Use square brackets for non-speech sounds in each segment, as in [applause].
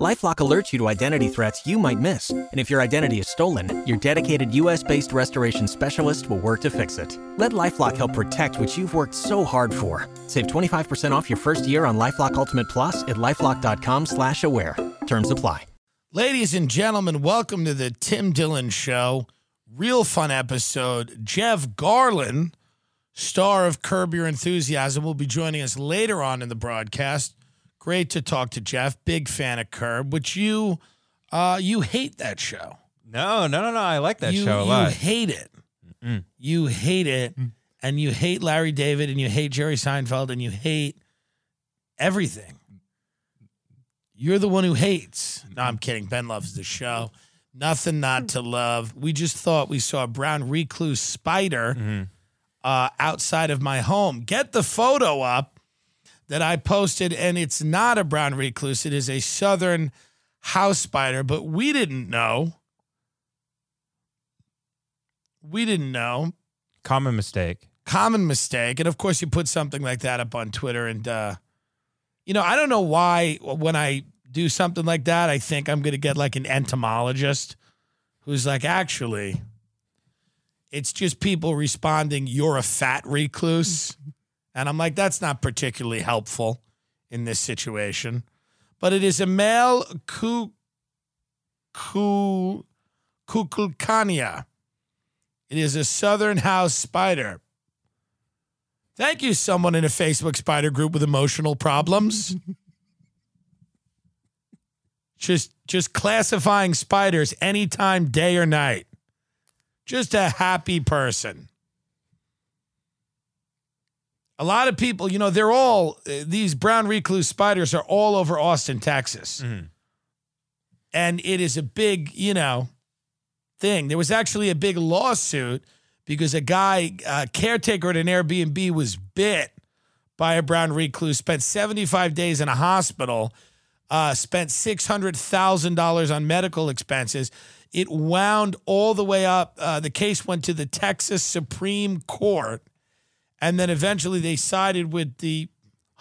LifeLock alerts you to identity threats you might miss, and if your identity is stolen, your dedicated U.S.-based restoration specialist will work to fix it. Let LifeLock help protect what you've worked so hard for. Save 25% off your first year on LifeLock Ultimate Plus at lifeLock.com/slash-aware. Terms apply. Ladies and gentlemen, welcome to the Tim Dillon Show. Real fun episode. Jeff Garlin, star of Curb Your Enthusiasm, will be joining us later on in the broadcast. Great to talk to Jeff. Big fan of Curb, which you uh, you hate that show. No, no, no, no. I like that you, show a you lot. You hate it. You hate it, and you hate Larry David, and you hate Jerry Seinfeld, and you hate everything. You're the one who hates. No, I'm kidding. Ben loves the show. Nothing not to love. We just thought we saw a brown recluse spider uh, outside of my home. Get the photo up that I posted, and it's not a brown recluse. It is a southern house spider, but we didn't know. We didn't know. Common mistake. Common mistake. And of course, you put something like that up on Twitter. And, uh, you know, I don't know why when I do something like that, I think I'm going to get like an entomologist who's like, actually, it's just people responding, you're a fat recluse. [laughs] And I'm like, that's not particularly helpful in this situation. But it is a male Kukulcania. It is a southern house spider. Thank you, someone in a Facebook spider group with emotional problems. [laughs] just just classifying spiders anytime, day or night. Just a happy person. A lot of people, you know, they're all uh, these brown recluse spiders are all over Austin, Texas. And it is a big, you know, thing. There was actually a big lawsuit because a guy, uh, caretaker at an Airbnb, was bit by a brown recluse, spent 75 days in a hospital, uh, spent $600,000 on medical expenses. It wound all the way up. Uh, the case went to the Texas Supreme Court. And then eventually they sided with the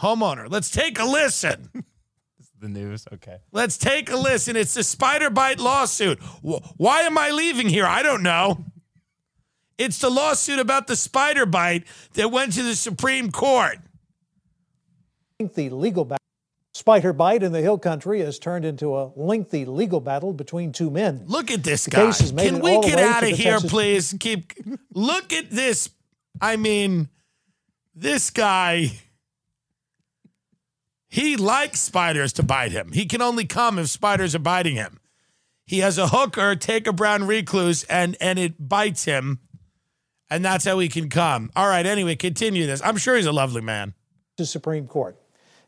homeowner. Let's take a listen. [laughs] The news. Okay. Let's take a listen. It's the spider bite lawsuit. Why am I leaving here? I don't know. It's the lawsuit about the spider bite that went to the Supreme Court. lengthy legal battle. Spider bite in the hill country has turned into a lengthy legal battle between two men. Look at this The guy. case has made Can we get out of here, Texas- please? Keep. Look at this. I mean, this guy. He likes spiders to bite him. He can only come if spiders are biting him. He has a hooker take a brown recluse and and it bites him, and that's how he can come. All right. Anyway, continue this. I'm sure he's a lovely man. to Supreme Court.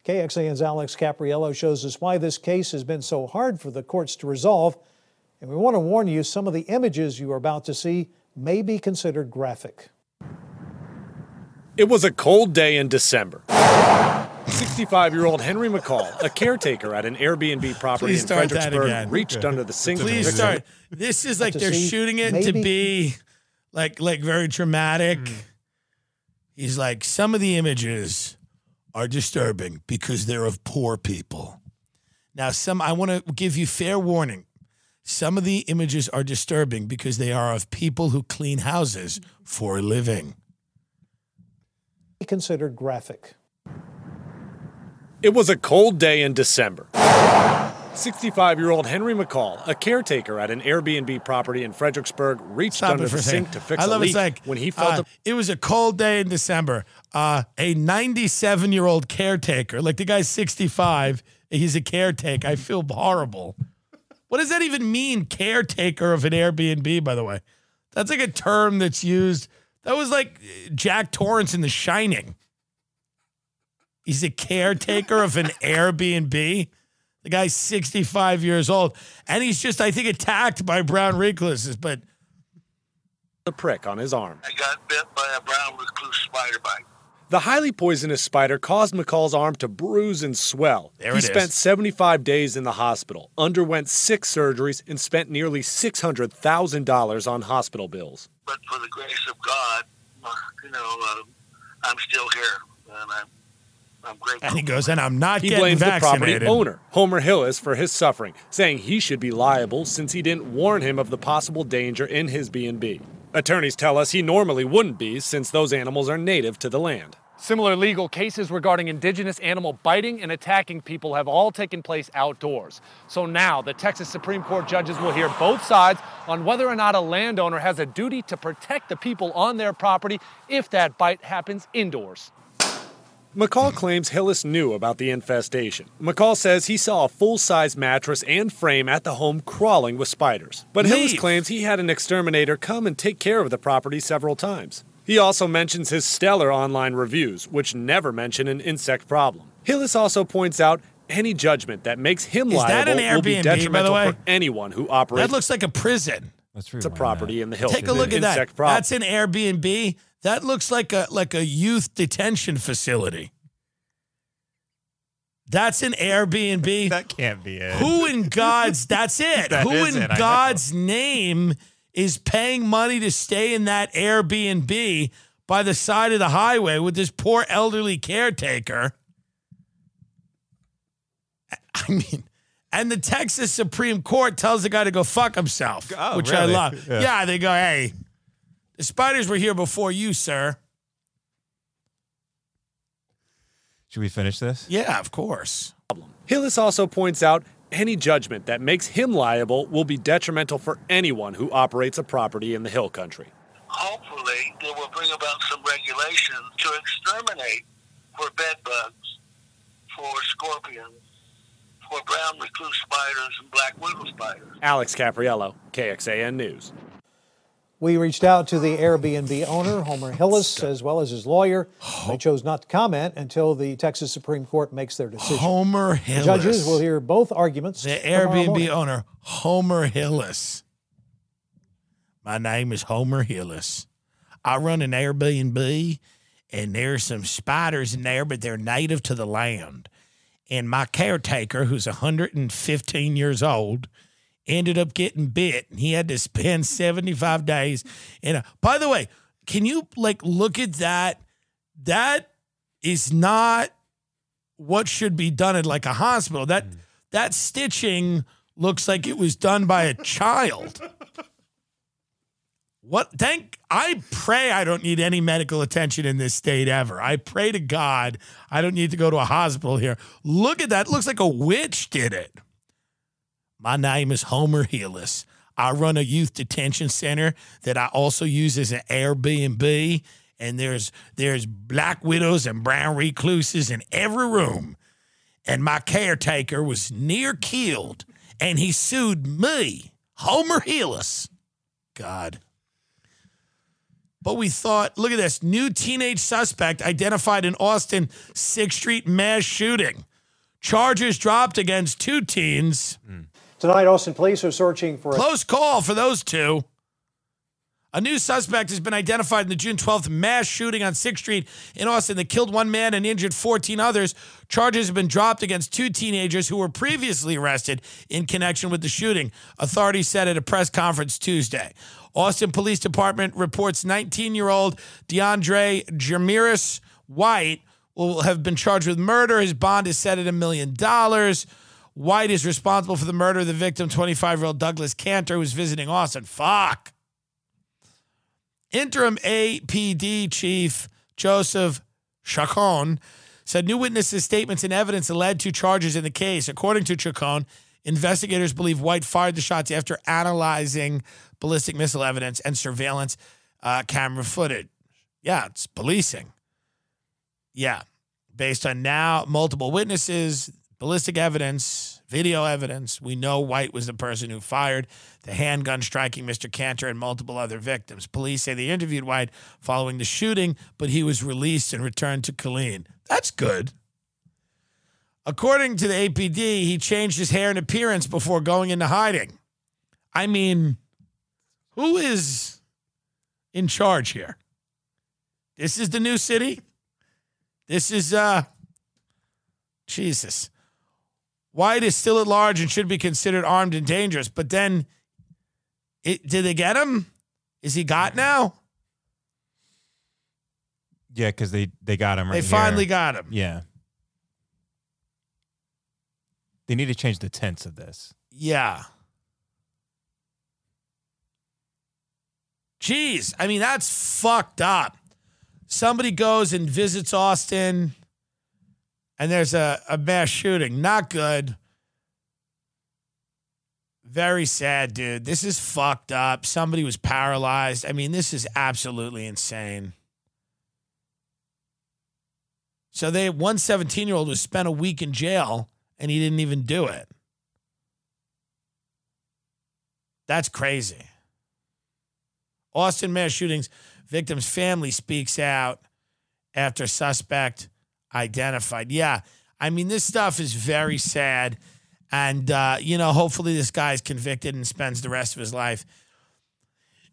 KXAN's Alex Caprariello shows us why this case has been so hard for the courts to resolve. And we want to warn you some of the images you are about to see may be considered graphic. It was a cold day in December. 65 year old Henry McCall, a caretaker at an Airbnb property Please in start Fredericksburg, again. reached under the sink. to Please start. This is like they're see shooting it to be like like very dramatic. Hmm. He's like some of the images are disturbing because they're of poor people. Now, some I want to give you fair warning. Some of the images are disturbing because they are of people who clean houses for a living. Be considered graphic. It was a cold day in December. 65 year old Henry McCall, a caretaker at an Airbnb property in Fredericksburg, reached Stop under it the sink to fix I a love leak like when he felt uh, a it was a cold day in December. Uh, a 97 year old caretaker, like the guy's 65, he's a caretaker. I feel horrible. What does that even mean, caretaker of an Airbnb? By the way, that's like a term that's used. That was like uh, Jack Torrance in The Shining. He's a caretaker of an [laughs] Airbnb. The guy's 65 years old, and he's just, I think, attacked by brown recluses. But The prick on his arm. I got bit by a brown recluse spider bite. The highly poisonous spider caused McCall's arm to bruise and swell. There he it is. spent 75 days in the hospital, underwent six surgeries, and spent nearly $600,000 on hospital bills. But for the grace of God, uh, you know, uh, I'm still here, and I'm I'm grateful. And he goes, and I'm not He getting blames the property vaccinated. owner, Homer Hillis, for his suffering, saying he should be liable since he didn't warn him of the possible danger in his B&B. Attorneys tell us he normally wouldn't be since those animals are native to the land. Similar legal cases regarding indigenous animal biting and attacking people have all taken place outdoors. So now the Texas Supreme Court judges will hear both sides on whether or not a landowner has a duty to protect the people on their property if that bite happens indoors. McCall claims Hillis knew about the infestation. McCall says he saw a full size mattress and frame at the home crawling with spiders. But Hillis claims he had an exterminator come and take care of the property several times. He also mentions his stellar online reviews, which never mention an insect problem. Hillis also points out any judgment that makes him Is that liable an will be Airbnb, by the detrimental way? for anyone who operates That looks like a prison. Let's a rewind property in the hills. Take a look at that. Insect problem. That's an Airbnb. That looks like a like a youth detention facility. That's an Airbnb. [laughs] That can't be it. Who in God's that's it? [laughs] That Who is in it, I know. God's name is paying money to stay in that Airbnb by the side of the highway with this poor elderly caretaker? I mean, and the Texas Supreme Court tells the guy to go fuck himself, Oh, which I love. Yeah. yeah, they go, hey, the spiders were here before you, sir. Should we finish this? Yeah, of course. Hillis also points out any judgment that makes him liable will be detrimental for anyone who operates a property in the hill country. Hopefully, they will bring about some regulation to exterminate for bed bugs, for scorpions, for brown recluse spiders and black widow spiders. Alex Caprariello, KXAN News. We reached out to the Airbnb owner, Homer Hillis, as well as his lawyer. They chose not to comment until the Texas Supreme Court makes their decision. Homer Hillis. Judges will hear both arguments. The Airbnb owner, Homer Hillis. My name is Homer Hillis. I run an Airbnb, and there's some spiders in there, but they're native to the land. And my caretaker, who's 115 years old, ended up getting bit. And he had to spend 75 days in a. By the way, can you like look at that? That is not what should be done at like a hospital. That mm. that stitching looks like it was done by a child. What thank I pray I don't need any medical attention in this state ever. I pray to God I don't need to go to a hospital here. Look at that. Looks like a witch did it. My name is Homer Hillis. I run a youth detention center that I also use as an Airbnb. And there's there's black widows and brown recluses in every room. And my caretaker was near killed, and he sued me, Homer Hillis. God. But we thought, look at this new teenage suspect identified in Austin 6th Street mass shooting. Charges dropped against two teens. Mm. Tonight, Austin police are searching for a Close call for those two. A new suspect has been identified in the June 12th mass shooting on 6th Street in Austin that killed one man and injured 14 others. Charges have been dropped against two teenagers who were previously arrested in connection with the shooting, authorities said at a press conference Tuesday. Austin Police Department reports 19 year old DeAndre Jamiris White will have been charged with murder. His bond is set at a million dollars. White is responsible for the murder of the victim, 25 year old Douglas Kantor, who was visiting Austin. Fuck. Interim APD Chief Joseph Chacon said new witnesses' statements and evidence led to charges in the case. According to Chacon, investigators believe White fired the shots after analyzing ballistic missile evidence and surveillance uh, camera footage. Yeah, it's policing. Yeah, based on now multiple witnesses, ballistic evidence, video evidence, we know White was the person who fired the handgun striking Mr. Kantor and multiple other victims. Police say they interviewed White following the shooting, but he was released and returned to Killeen. That's good. According to the APD, he changed his hair and appearance before going into hiding. I mean, who is in charge here? This is the new city? This is uh Jesus. White is still at large and should be considered armed and dangerous. But then, it, did they get him? Is he got now? Yeah, because they they got him right. they finally here. got him. Yeah. They need to change the tense of this. Yeah. Jeez, I mean that's fucked up. Somebody goes and visits Austin, and there's a, a mass shooting. Not good. Very sad, dude. This is fucked up. Somebody was paralyzed. I mean, this is absolutely insane. So they one 17 year old was spent a week in jail and he didn't even do it. That's crazy. Austin mass shootings victim's family speaks out after suspect identified. Yeah, I mean this stuff is very sad, and uh, you know hopefully this guy's convicted and spends the rest of his life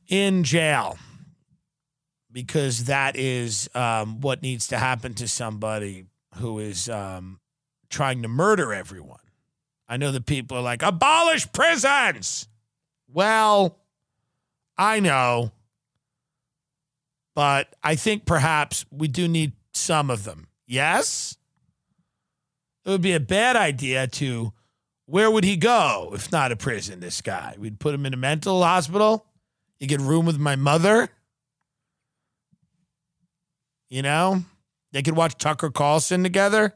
in jail because that is um, what needs to happen to somebody who is um, trying to murder everyone. I know that people are like, abolish prisons. Well, I know. But I think perhaps we do need some of them. Yes? It would be a bad idea to, where would he go if not a prison, this guy? We'd put him in a mental hospital. You get room with my mother. You know, they could watch Tucker Carlson together.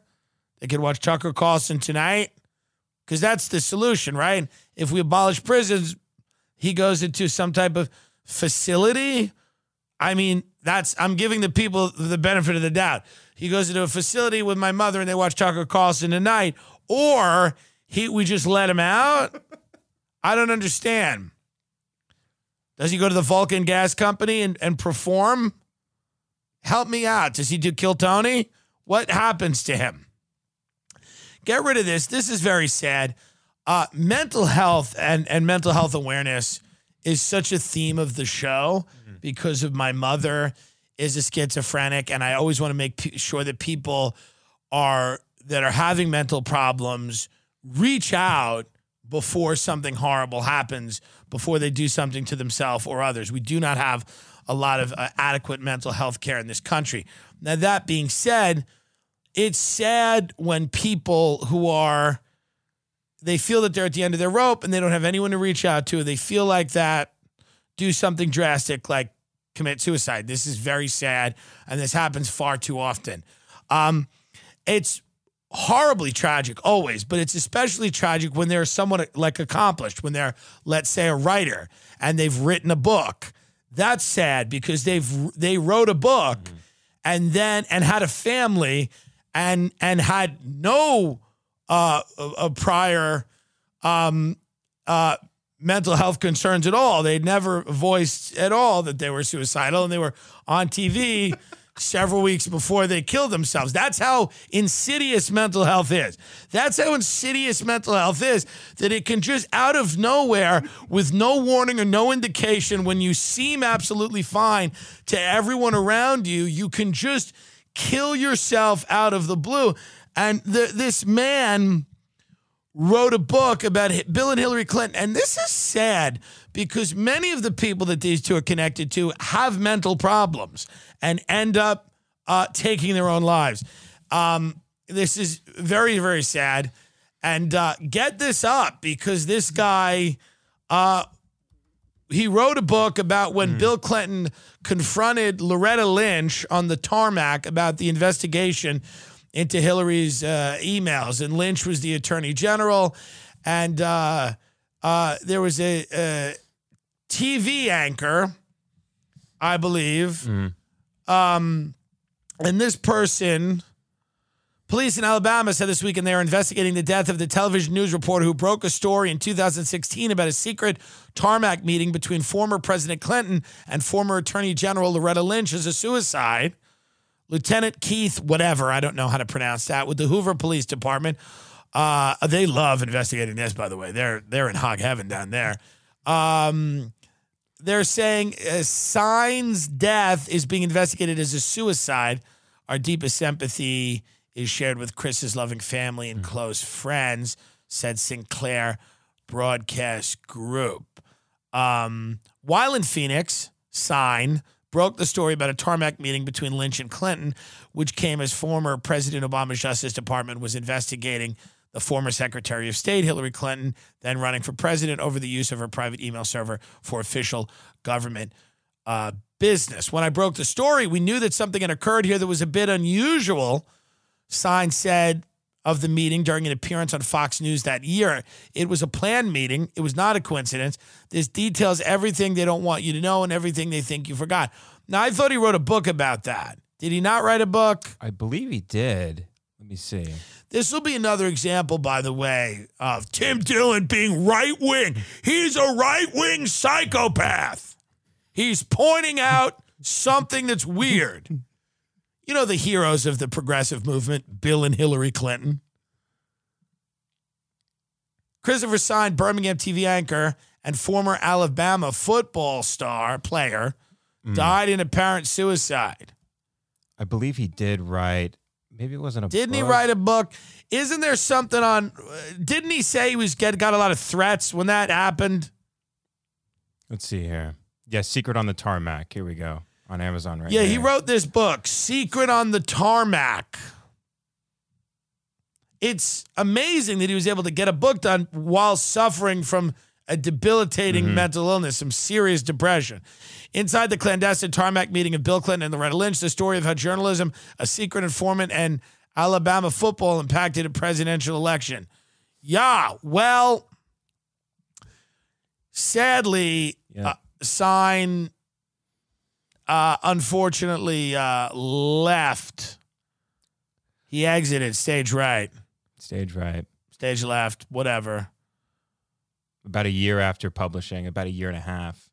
They could watch Tucker Carlson tonight because that's the solution, right? If we abolish prisons, he goes into some type of facility. I mean, that's I'm giving the people the benefit of the doubt. He goes into a facility with my mother and they watch Tucker Carlson tonight, or he we just let him out. I don't understand. Does he go to the Vulcan Gas Company and, and perform? Help me out. Does he do Kill Tony? What happens to him? Get rid of this. This is very sad. Uh, mental health and, and mental health awareness is such a theme of the show because of my mother is a schizophrenic, and I always want to make p- sure that people are that are having mental problems reach out before something horrible happens, before they do something to themselves or others. We do not have a lot of uh, adequate mental health care in this country. Now, that being said, it's sad when people who are they feel that they're at the end of their rope and they don't have anyone to reach out to. They feel like that, do something drastic like commit suicide. This is very sad, and this happens far too often. Um, it's horribly tragic always, but it's especially tragic when they're someone like accomplished, when they're, let's say, a writer and they've written a book. That's sad because they've they wrote a book and then and had a family and and had no uh, a, a prior um, uh, mental health concerns at all. They never voiced at all that they were suicidal, and they were on TV [laughs] several weeks before they killed themselves. That's how insidious mental health is. That's how insidious mental health is that it can just out of nowhere, with no warning or no indication, when you seem absolutely fine to everyone around you, you can just kill yourself out of the blue. And the, this man wrote a book about Bill and Hillary Clinton. And this is sad because many of the people that these two are connected to have mental problems and end up uh, taking their own lives. Um, this is very, very sad. And uh, get this up because this guy, uh, he wrote a book about when Bill Clinton confronted Loretta Lynch on the tarmac about the investigation into Hillary's uh, emails. And Lynch was the attorney general. And uh, uh, there was a, a TV anchor, I believe. Um, and this person, police in Alabama said this weekend they are investigating the death of the television news reporter who broke a story in 2016 about a secret tarmac meeting between former President Clinton and former Attorney General Loretta Lynch as a suicide. Lieutenant Keith, whatever, I don't know how to pronounce that, with the Hoover Police Department. Uh, they love investigating this, by the way. They're they're in hog heaven down there. Um, they're saying uh, Sign's death is being investigated as a suicide. Our deepest sympathy is shared with Chris's loving family and close friends, said Sinclair Broadcast Group. Um, while in Phoenix, Sign broke the story about a tarmac meeting between Lynch and Clinton, which came as former President Obama's Justice Department was investigating the former Secretary of State, Hillary Clinton, then running for president over the use of her private email server for official government uh, business. When I broke the story, we knew that something had occurred here that was a bit unusual. Sign said of the meeting during an appearance on Fox News that year. It was a planned meeting. It was not a coincidence. This details everything they don't want you to know and everything they think you forgot. Now, I thought he wrote a book about that. Did he not write a book? I believe he did. Let me see. This will be another example, by the way, of Tim Dillon being right wing. He's a right wing psychopath. He's pointing out something that's weird. You know, the heroes of the progressive movement, Bill and Hillary Clinton. Christopher Sign, Birmingham TV anchor and former Alabama football star player, mm. died in apparent suicide. I believe he did write. Maybe it wasn't a. Didn't he write a book? Isn't there something on? Uh, didn't he say he was get got a lot of threats when that happened? Let's see here. Yeah, Secret on the Tarmac. Here we go on Amazon right yeah, he wrote this book, Secret on the Tarmac. It's amazing that he was able to get a book done while suffering from a debilitating mental illness, some serious depression. Inside the clandestine tarmac meeting of Bill Clinton and Loretta Lynch, the story of how journalism, a secret informant, and Alabama football impacted a presidential election. Yeah, well, sadly, Yeah. uh, Sign uh, unfortunately uh, left. He exited stage right, Stage right. stage left, whatever. About a year after publishing, about a year and a half.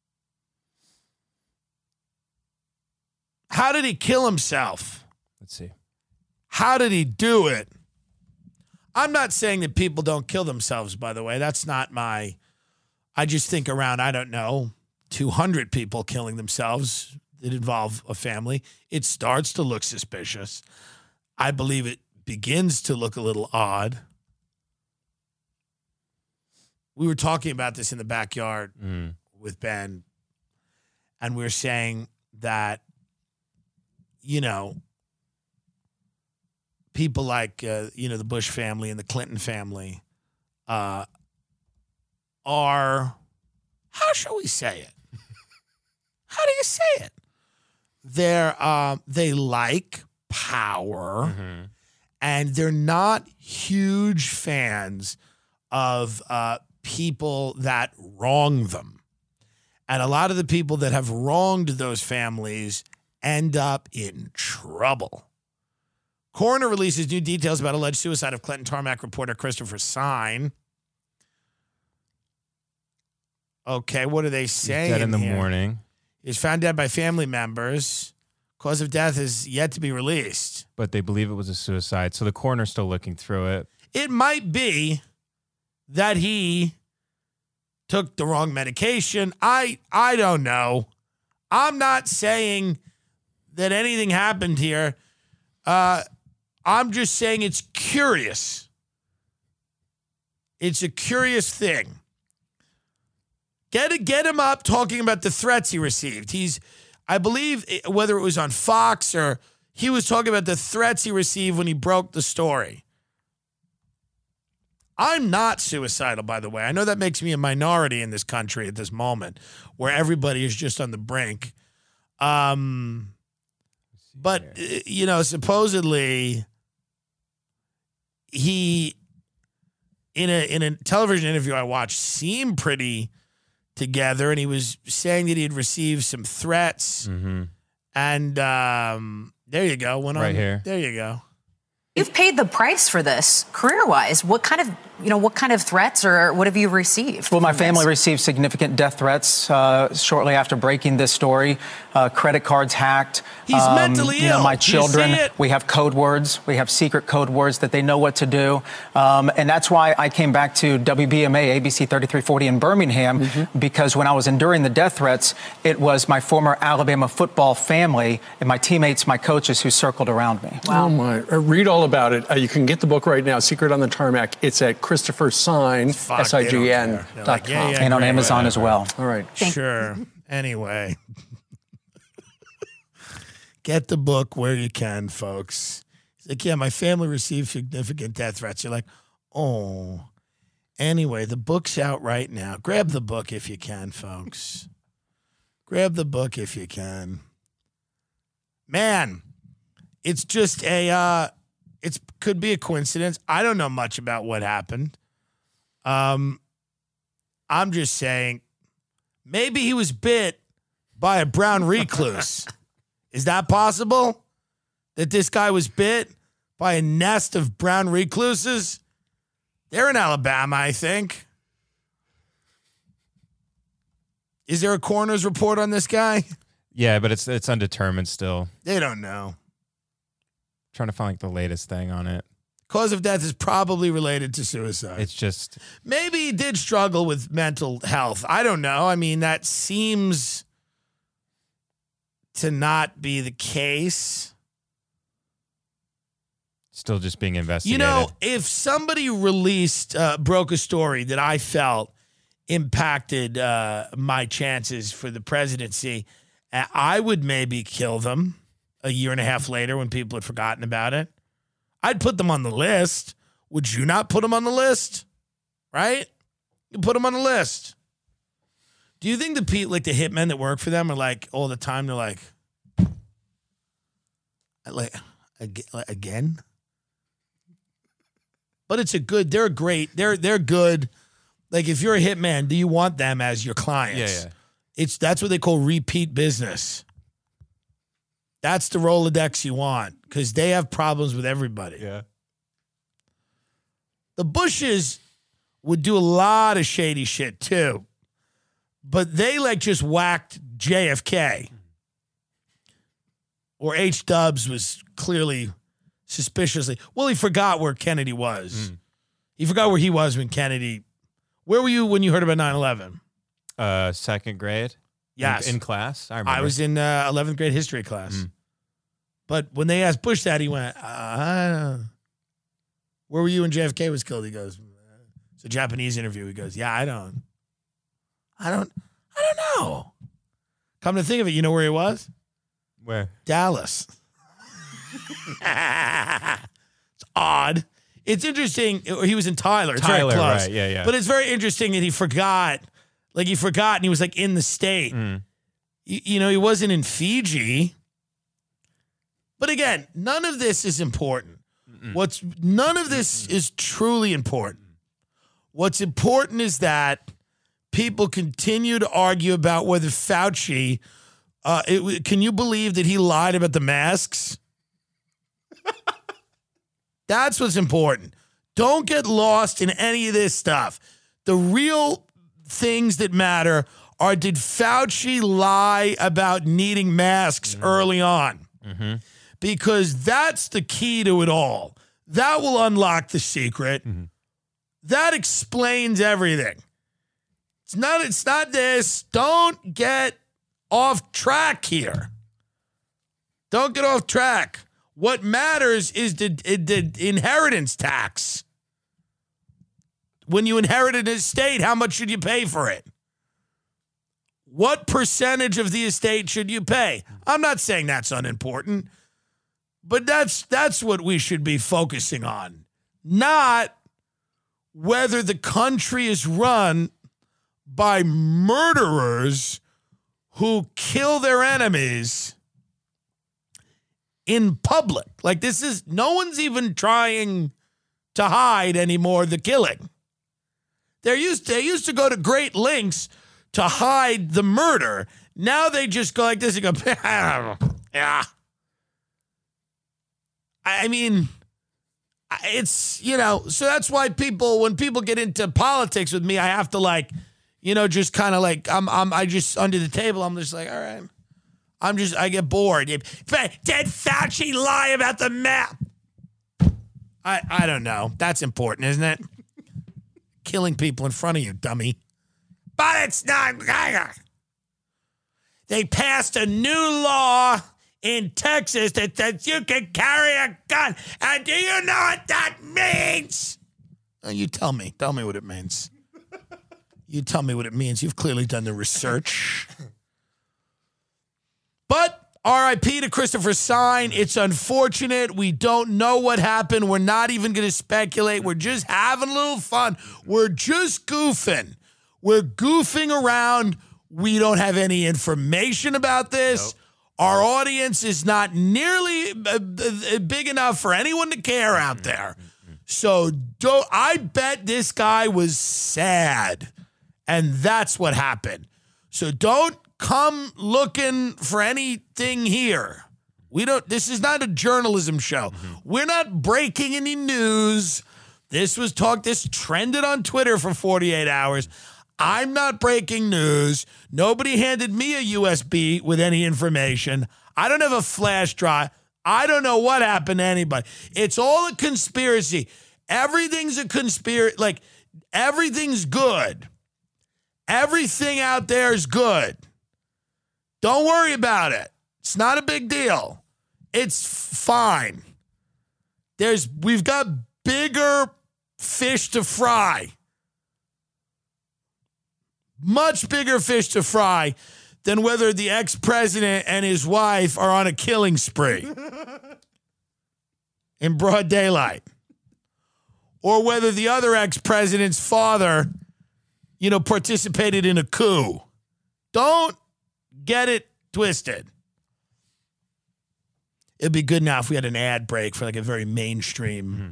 How did he kill himself? Let's see. How did he do it? I'm not saying that people don't kill themselves, by the way. That's not my. I just think around, I don't know, 200 people killing themselves that involve a family. It starts to look suspicious. I believe it begins to look a little odd. We were talking about this in the backyard Mm. with Ben, and we are saying that, you know, people like uh, you know the Bush family and the Clinton family uh, are how shall we say it? [laughs] How do you say it? They're um, they like power, Mm-hmm. and they're not huge fans of uh, people that wrong them. And a lot of the people that have wronged those families end up in trouble. Coroner releases new details about alleged suicide of Clinton Tarmac reporter Christopher Sign. Okay, what are they He's saying? dead in the here? morning, He's found dead by family members. Cause of death is yet to be released. but they believe it was a suicide. So the coroner's still looking through it. It might be that he took the wrong medication. I I don't know. I'm not saying that anything happened here. Uh, I'm just saying it's curious. It's a curious thing. Get get him up talking about the threats he received. He's, I believe, eh, whether it was on Fox or he was talking about the threats he received when he broke the story. I'm not suicidal, by the way. I know that makes me a minority in this country at this moment, where everybody is just on the brink. Um, but uh, you know, supposedly he in a in a television interview I watched seemed pretty together, and he was saying that he had received some threats, Mm-hmm. and um, there you go. Went on Right here. There you go. You've paid the price for this career-wise. What kind of, you know, what kind of threats or what have you received? Well, my family this? received significant death threats uh, shortly after breaking this story. Uh, credit cards hacked. Um, He's mentally you know, ill. my Do you children. see it? We have code words. We have secret code words that they know what to do, um, and that's why I came back to WBMA ABC 3340 in Birmingham Mm-hmm. because when I was enduring the death threats, it was my former Alabama football family and my teammates, my coaches, who circled around me. Oh my! Uh, read all about it. Uh, you can get the book right now, "Secret on the Tarmac." It's at Christopher Sign, Fuck, S I they don't G care. N They're dot like, yeah, com. yeah, and on great, Amazon as well. All right. Sure. Anyway, [laughs] get the book where you can, folks. He's like, yeah, my family received significant death threats. You're like, oh. Anyway, the book's out right now. Grab the book if you can, folks. Grab the book if you can. Man, it's just a uh it's could be a coincidence. I don't know much about what happened. Um I'm just saying maybe he was bit by a brown recluse. [laughs] Is that possible? That this guy was bit by a nest of brown recluses? They're in Alabama, I think. Is there a coroner's report on this guy? Yeah, but it's it's undetermined still. They don't know. Trying to find like the latest thing on it. Cause of death is probably related to suicide. It's just Maybe he did struggle with mental health. I don't know. I mean, that seems to not be the case. still just being investigated. You know, if somebody released, uh, broke a story that I felt impacted uh, my chances for the presidency, I would maybe kill them a year and a half later when people had forgotten about it. I'd put them on the list. Would you not put them on the list? Right? You put them on the list. Do you think the pe like the hitmen that work for them are like all the time? They're like, like again. But it's a good. They're great. They're they're good. Like if you're a hitman, do you want them as your clients? Yeah, yeah. It's that's what they call repeat business. That's the Rolodex you want because they have problems with everybody. Yeah. The Bushes would do a lot of shady shit too, but they like just whacked JFK. Or H Dubs was clearly suspiciously. Well, he forgot where Kennedy was. He forgot where he was when Kennedy. Where were you when you heard about 9 11? Uh, second grade. In- Yes. In, class. I remember. I was in uh, 11th grade history class. Mm. But when they asked Bush that, he went, uh, Where were you when JFK was killed? He goes, It's a Japanese interview. He goes, Yeah, I don't. I don't. I don't know. Come to think of it, you know where he was? Where? Dallas. it's odd. It's interesting. He was in Tyler. It's Tyler, right, yeah, yeah. But it's very interesting that he forgot. Like he forgot and he was like in the state. Mm. You, you know, he wasn't in Fiji. But again, none of this is important. What's none of this is truly important. What's important is that people continue to argue about whether Fauci. Uh, it, can you believe that he lied about the masks? [laughs] That's what's important. Don't get lost in any of this stuff. The real things that matter are did Fauci lie about needing masks mm-hmm. early on? Mm-hmm. Because that's the key to it all. That will unlock the secret. Mm-hmm. That explains everything. It's not it's not this. Don't get off track here. Don't get off track. What matters is the, the inheritance tax. When you inherit an estate, how much should you pay for it? What percentage of the estate should you pay? I'm not saying that's unimportant, but that's that's what we should be focusing on. Not whether the country is run by murderers who kill their enemies in public. Like this is no one's even trying to hide anymore the killing. They used they used to go to great lengths to hide the murder. Now they just go like this and go, [laughs] yeah. I mean, it's you know, so that's why people when people get into politics with me, I have to like, you know, just kind of like I'm I'm I just under the table. I'm just like, all right. I'm just I get bored. Did Fauci lie about the map? I I don't know. That's important, isn't it? Killing people in front of you, dummy. But it's not. They passed a new law in Texas that says you can carry a gun. And do you know what that means? Oh, you tell me. Tell me what it means. You tell me what it means. You've clearly done the research. [laughs] But RIP to Christopher Sign. It's unfortunate. We don't know what happened. We're not even going to speculate. We're just having a little fun. We're just goofing. We're goofing around. We don't have any information about this. Our audience is not nearly uh, uh, big enough for anyone to care out there. So don't, I bet this guy was sad. And that's what happened. So don't come looking for anything here. We don't this is not a journalism show. Mm-hmm. We're not breaking any news. This was talked this trended on Twitter for 48 hours. I'm not breaking news. Nobody handed me a USB with any information. I don't have a flash drive. I don't know what happened to anybody. It's all a conspiracy. Everything's a conspiracy. Like everything's good. Everything out there is good. Don't worry about it. It's not a big deal. It's fine. There's we've got bigger fish to fry. Much bigger fish to fry than whether the ex-president and his wife are on a killing spree [laughs] in broad daylight. Or whether the other ex-president's father, you know, participated in a coup. Don't get it twisted. It'd be good now if we had an ad break for like a very mainstream. Mm-hmm.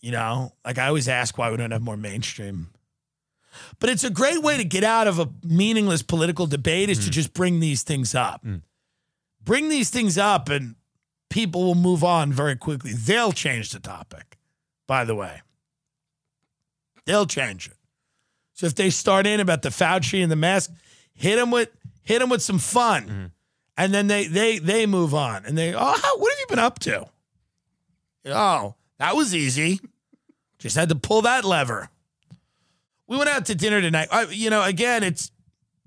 You know, like I always ask why we don't have more mainstream. But it's a great way to get out of a meaningless political debate is to mm. just bring these things up. Mm. Bring these things up and people will move on very quickly. They'll change the topic, by the way. They'll change it. So if they start in about the Fauci and the mask, hit them with hit them with some fun, and then they they they move on and they oh how, what have you been up to? Oh that was easy, [laughs] just had to pull that lever. We went out to dinner tonight. I, you know, again, it's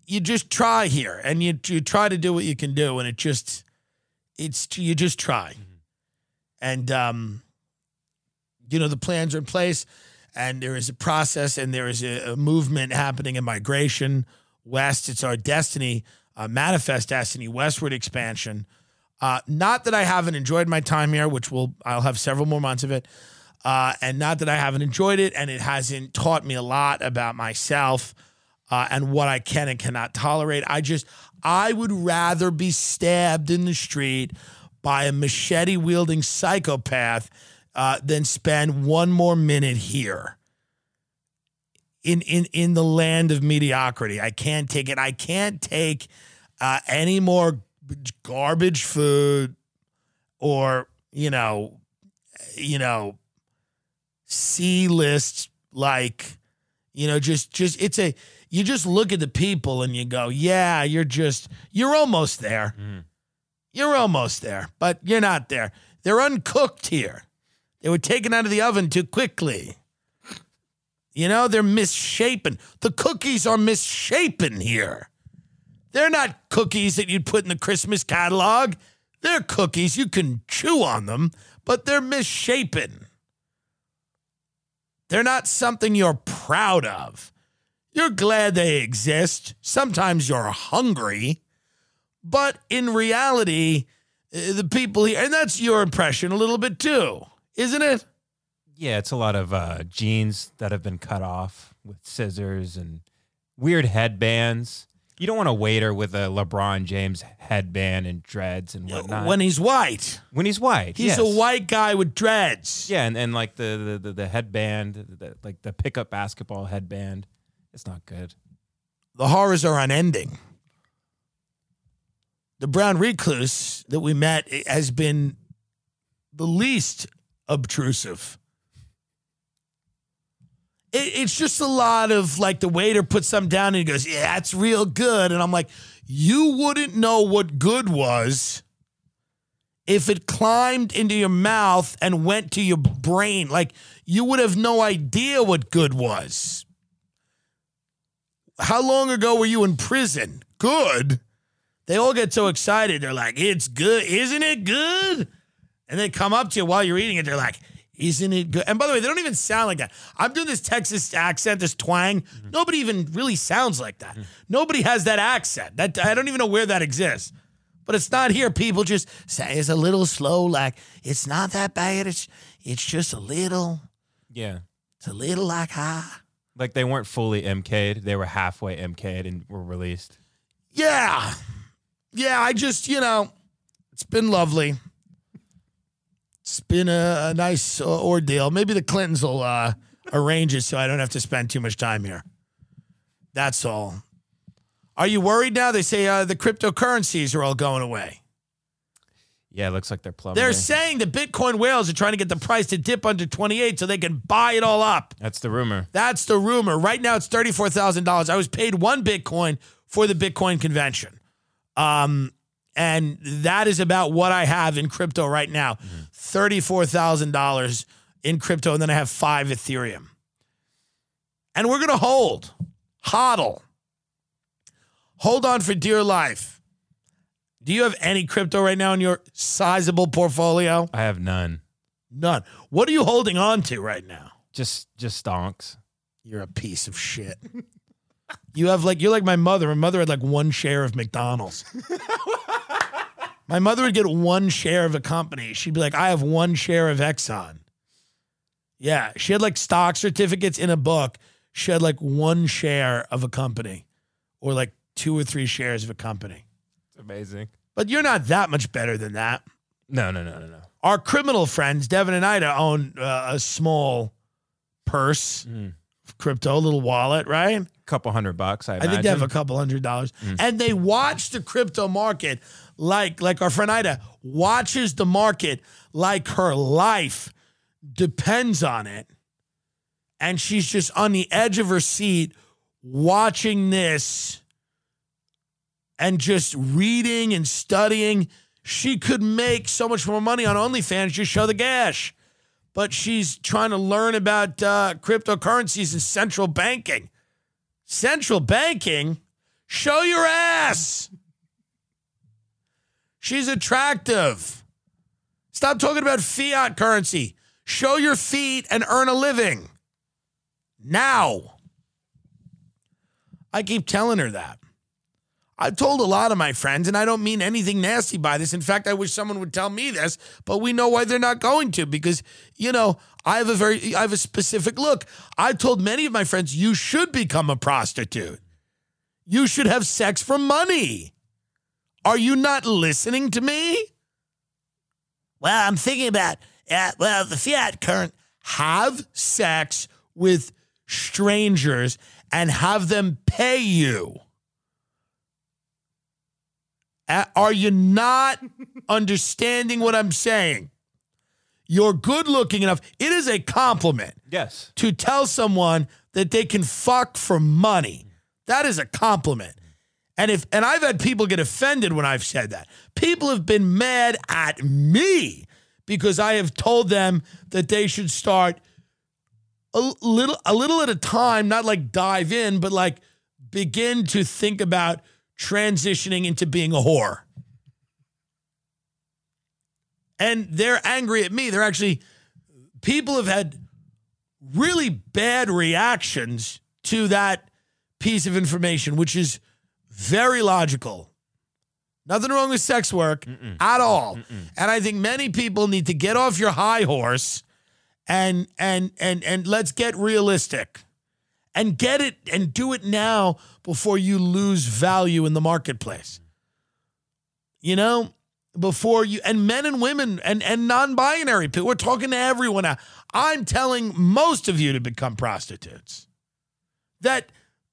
you just try here and you you try to do what you can do, and it just it's you just try, and um, you know the plans are in place and there is a process and there is a, a movement happening in migration west. It's our destiny uh, manifest destiny westward expansion. Uh, not that i haven't enjoyed my time here which will i'll have several more months of it. Uh, and not that i haven't enjoyed it and it hasn't taught me a lot about myself uh, and what i can and cannot tolerate. I just i would rather be stabbed in the street by a machete wielding psychopath uh, than spend one more minute here in in in the land of mediocrity. I can't take it. I can't take uh, any more garbage food or you know you know C list like you know just just it's a you just look at the people and you go yeah you're just you're almost there. You're almost there but you're not there. They're uncooked here. They were taken out of the oven too quickly you know they're misshapen the cookies are misshapen here they're not cookies that you'd put in the christmas catalog they're cookies you can chew on them but they're misshapen they're not something you're proud of. You're glad they exist. Sometimes you're hungry. But in reality, uh, the people here, and that's your impression a little bit too, isn't it? Yeah, it's a lot of uh, jeans that have been cut off with scissors and weird headbands. You don't want a waiter with a LeBron James headband and dreads and whatnot. When he's white, when he's white, he's yes. a white guy with dreads. Yeah, and, and like the the, the, the headband, the, like the pickup basketball headband, it's not good. The horrors are unending. The brown recluse that we met has been the least obtrusive. It, it's just a lot of like the waiter puts something down and he goes, Yeah, that's real good. And I'm like, You wouldn't know what good was if it climbed into your mouth and went to your brain. Like, you would have no idea what good was. How long ago were you in prison? Good. They all get so excited. They're like, It's good. Isn't it good? And they come up to you while you're eating it. They're like, isn't it good? And by the way, they don't even sound like that. I'm doing this Texas accent, this twang. Mm-hmm. Nobody even really sounds like that. Mm. Nobody has that accent. That I don't even know where that exists. But it's not here. People just say it's a little slow. Like it's not that bad. It's it's just a little. Yeah. It's a little like high. Like they weren't fully MK'd. They were halfway MK'd and were released. Yeah, yeah. I just you know, it's been lovely. It's been a, a nice uh, ordeal. Maybe the Clintons will uh, arrange it so I don't have to spend too much time here. That's all. Are you worried now? They say uh, the cryptocurrencies are all going away. Yeah, it looks like they're plummeting. They're saying the Bitcoin whales are trying to get the price to dip under 28 so they can buy it all up. That's the rumor. That's the rumor. Right now it's $34,000. I was paid one Bitcoin for the Bitcoin convention. Um, and that is about what I have in crypto right now $34,000 in crypto. And then I have five Ethereum. And we're going to hold, hodl, hold on for dear life. Do you have any crypto right now in your sizable portfolio? I have none. None. What are you holding on to right now? Just just stonks. You're a piece of shit. [laughs] you have like you're like my mother. My mother had like one share of McDonald's. [laughs] my mother would get one share of a company. She'd be like, I have one share of Exxon. Yeah. She had like stock certificates in a book. She had like one share of a company or like two or three shares of a company. It's amazing. But you're not that much better than that. No, no, no, no, no. Our criminal friends, Devin and Ida, own uh, a small purse of crypto, little wallet, right? Couple hundred bucks. I, I think they have a couple hundred dollars. And they watch the crypto market like like our friend Ida watches the market like her life depends on it. And she's just on the edge of her seat watching this and just reading and studying. She could make so much more money on OnlyFans, just show the gash. But she's trying to learn about uh, cryptocurrencies and central banking. Central banking? Show your ass. She's attractive. Stop talking about fiat currency. Show your feet and earn a living. Now. I keep telling her that. I've told a lot of my friends, and I don't mean anything nasty by this. In fact, I wish someone would tell me this, but we know why they're not going to because, you know, I have a very, I have a specific look. I've told many of my friends, you should become a prostitute. You should have sex for money. Are you not listening to me? Well, I'm thinking about, uh, well, the fiat current, have sex with strangers and have them pay you. Are you not understanding what I'm saying? You're good looking enough. It is a compliment Yes. to tell someone that they can fuck for money. That is a compliment. And if and I've had people get offended when I've said that. People have been mad at me because I have told them that they should start a little a little at a time, not like dive in, but like begin to think about transitioning into being a whore. And they're angry at me. They're actually people have had really bad reactions to that piece of information, which is very logical. Nothing wrong with sex work at all. And I think many people need to get off your high horse and and and and let's get realistic. And get it and do it now before you lose value in the marketplace. You know, before you and men and women and and non-binary people. We're talking to everyone now. I'm telling most of you to become prostitutes. That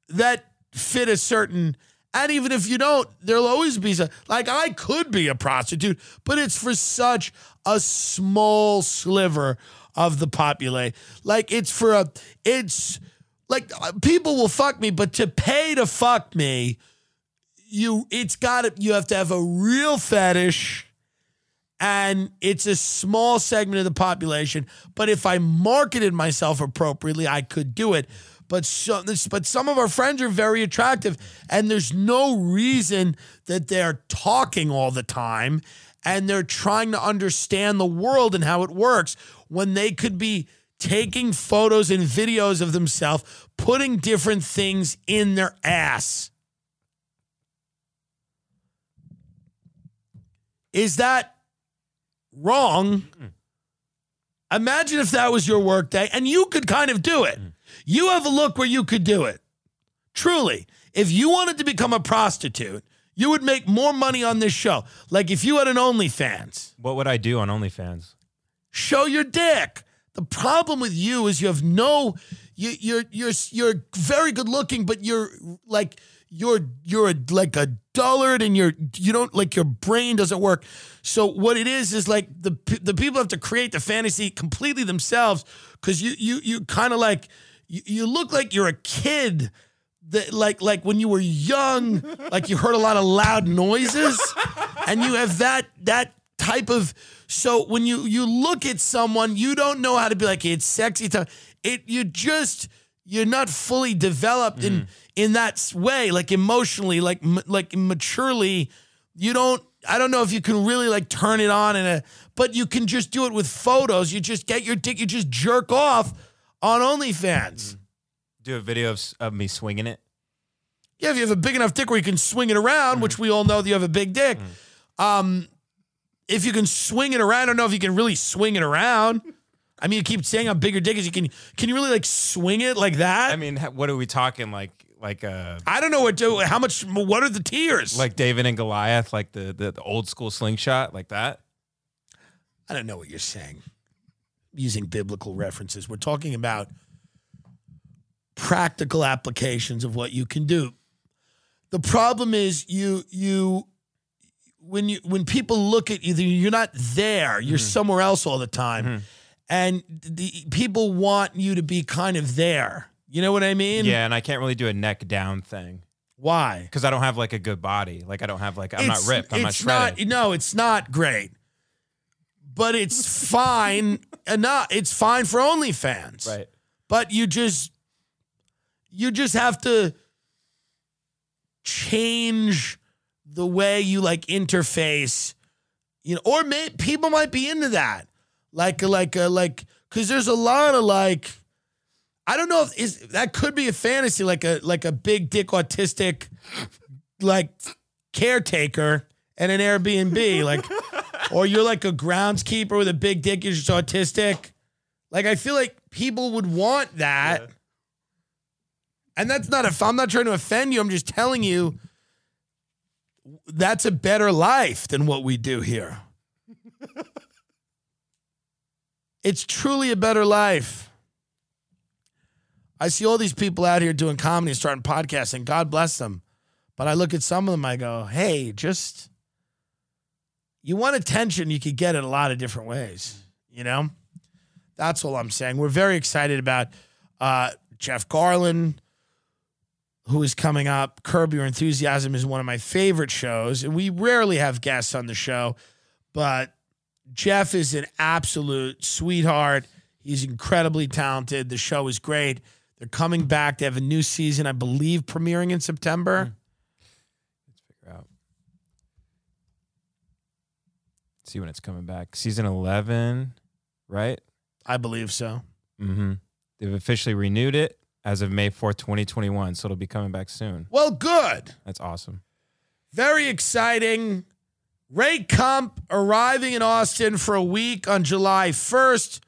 that fit a certain and even if you don't, there'll always be some, like I could be a prostitute, but it's for such a small sliver of the population. Like it's for a it's like uh, people will fuck me, but to pay to fuck me, you it's got to you have to have a real fetish and it's a small segment of the population. But if I marketed myself appropriately, I could do it. But some, but some of our friends are very attractive, and there's no reason that they're talking all the time and they're trying to understand the world and how it works when they could be taking photos and videos of themselves, putting different things in their ass. Is that wrong? Imagine if that was your workday and you could kind of do it. You have a look where you could do it. Truly. If you wanted to become a prostitute, you would make more money on this show. Like if you had an OnlyFans, What would I do on OnlyFans? show your dick. The problem with you is you have no you you're you're you're very good looking, but you're like you're you're a, like a dullard and you're you don't like your brain doesn't work. So what it is is like the the people have to create the fantasy completely themselves because you you you kind of like you, you look like you're a kid that like like when you were young, like you heard a lot of loud noises, and you have that that type of so when you you look at someone, you don't know how to be like it's sexy time. It you just you're not fully developed in mm-hmm. in that way, like emotionally, like m- like maturely. You don't. I don't know if you can really like turn it on in a, but you can just do it with photos. You just get your dick. You just jerk off on OnlyFans. Mm-hmm. Do a video of, of me swinging it. Yeah, if you have a big enough dick where you can swing it around, which mm-hmm. we all know that you have a big dick. Um, if you can swing it around, I don't know if you can really swing it around. I mean, you keep saying how bigger dick is. You can can you really like swing it like that? I mean, what are we talking like? Like uh, I don't know what to, how much. What are the tiers? like David and Goliath, like the, the the old school slingshot, like that. I don't know what you're saying. Using biblical references, we're talking about practical applications of what you can do. The problem is you you when you when people look at you, you're not there. You're mm-hmm. somewhere else all the time, mm-hmm. and the people want you to be kind of there. You know what I mean? Yeah, and I can't really do a neck down thing Why? because I don't have like a good body. Like I don't have like I'm It's- not ripped. I'm not shredded. no, it's not great, but it's [laughs] fine enough. It's fine for OnlyFans, right. But you just you just have to change the way you like interface, you know, or may, people might be into that, like like uh, like because there's a lot of like. I don't know if is that could be a fantasy, like a like a big dick autistic, like caretaker and an Airbnb, like, [laughs] or you're like a groundskeeper with a big dick, you're just autistic. Like, I feel like people would want that. And that's not if I'm not trying to offend you, I'm just telling you that's a better life than what we do here. [laughs] it's truly a better life. I see all these people out here doing comedy, and starting podcasts, and God bless them. But I look at some of them, I go, hey, just you want attention, you could get it a lot of different ways. You know? That's all I'm saying. We're very excited about uh, Jeff Garlin, who is coming up. Curb Your Enthusiasm is one of my favorite shows, and we rarely have guests on the show, but Jeff is an absolute sweetheart. He's incredibly talented. The show is great. They're coming back. They have a new season, I believe, premiering in September. Mm. Let's figure out. See when it's coming back. Season eleven, right? I believe so. Mm-hmm. They've officially renewed it as of May fourth, twenty twenty one. So it'll be coming back soon. Well, good. That's awesome. Very exciting. Ray Kump arriving in Austin for a week on July 1st,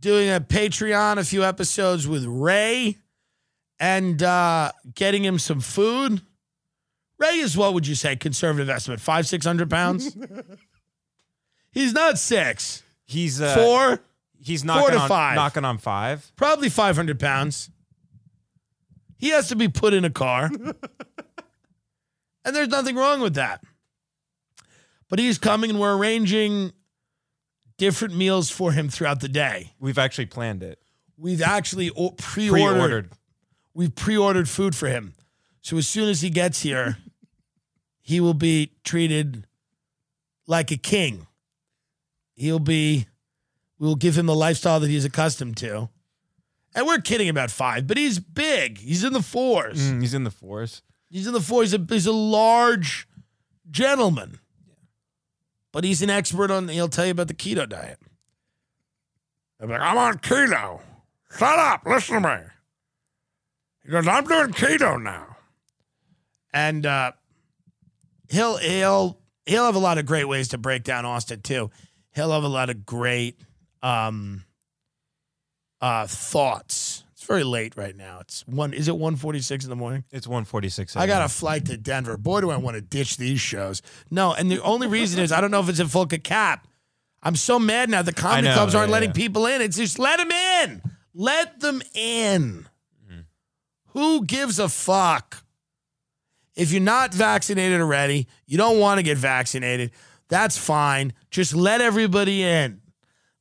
doing a Patreon, a few episodes with Ray, and uh, getting him some food. Ray is what would you say, conservative estimate? Five, six hundred pounds? [laughs] He's not six. He's uh, Four, He's four to on five. knocking on five. probably 500 pounds. He has to be put in a car. [laughs] and there's nothing wrong with that. But he's coming and we're arranging different meals for him throughout the day. We've actually planned it. We've actually o- pre-ordered, Pre-ordered. We've pre-ordered food for him. So as soon as he gets here, [laughs] he will be treated like a king. He'll be we will give him the lifestyle that he's accustomed to. And we're kidding about five, but he's big. He's in the fours. Mm, he's in the force. He's in the fours. He's a, he's a large gentleman. But he's an expert on, he'll tell you about the keto diet. I'm like, I'm on keto. Shut up. Listen to me. He goes, I'm doing keto now. And uh, he'll he'll he'll have a lot of great ways to break down Austin too. He'll have a lot of great um uh thoughts. It's very late right now. It's one is it 146 in the morning? It's 146. I got a flight to Denver. Boy, do I want to ditch these shows. No, and the only reason is I don't know if it's a full cap. I'm so mad now. The comedy know, clubs aren't yeah, letting yeah. people in. It's just let them in. Let them in. Mm-hmm. Who gives a fuck? If you're not vaccinated already, you don't want to get vaccinated, that's fine. Just let everybody in.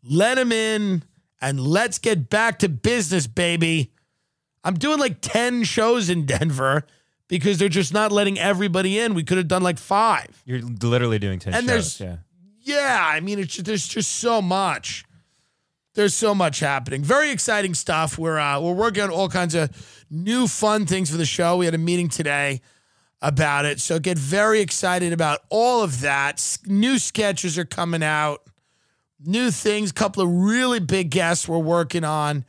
Let them in and let's get back to business, baby. I'm doing like 10 shows in Denver because they're just not letting everybody in. We could have done like five. You're literally doing 10 And shows. there's- Yeah. Yeah, I mean, it's there's just so much. There's so much happening. Very exciting stuff. We're uh, we're working on all kinds of new fun things for the show. We had a meeting today about it, so get very excited about all of that. S- New sketches are coming out, new things. couple of really big guests we're working on,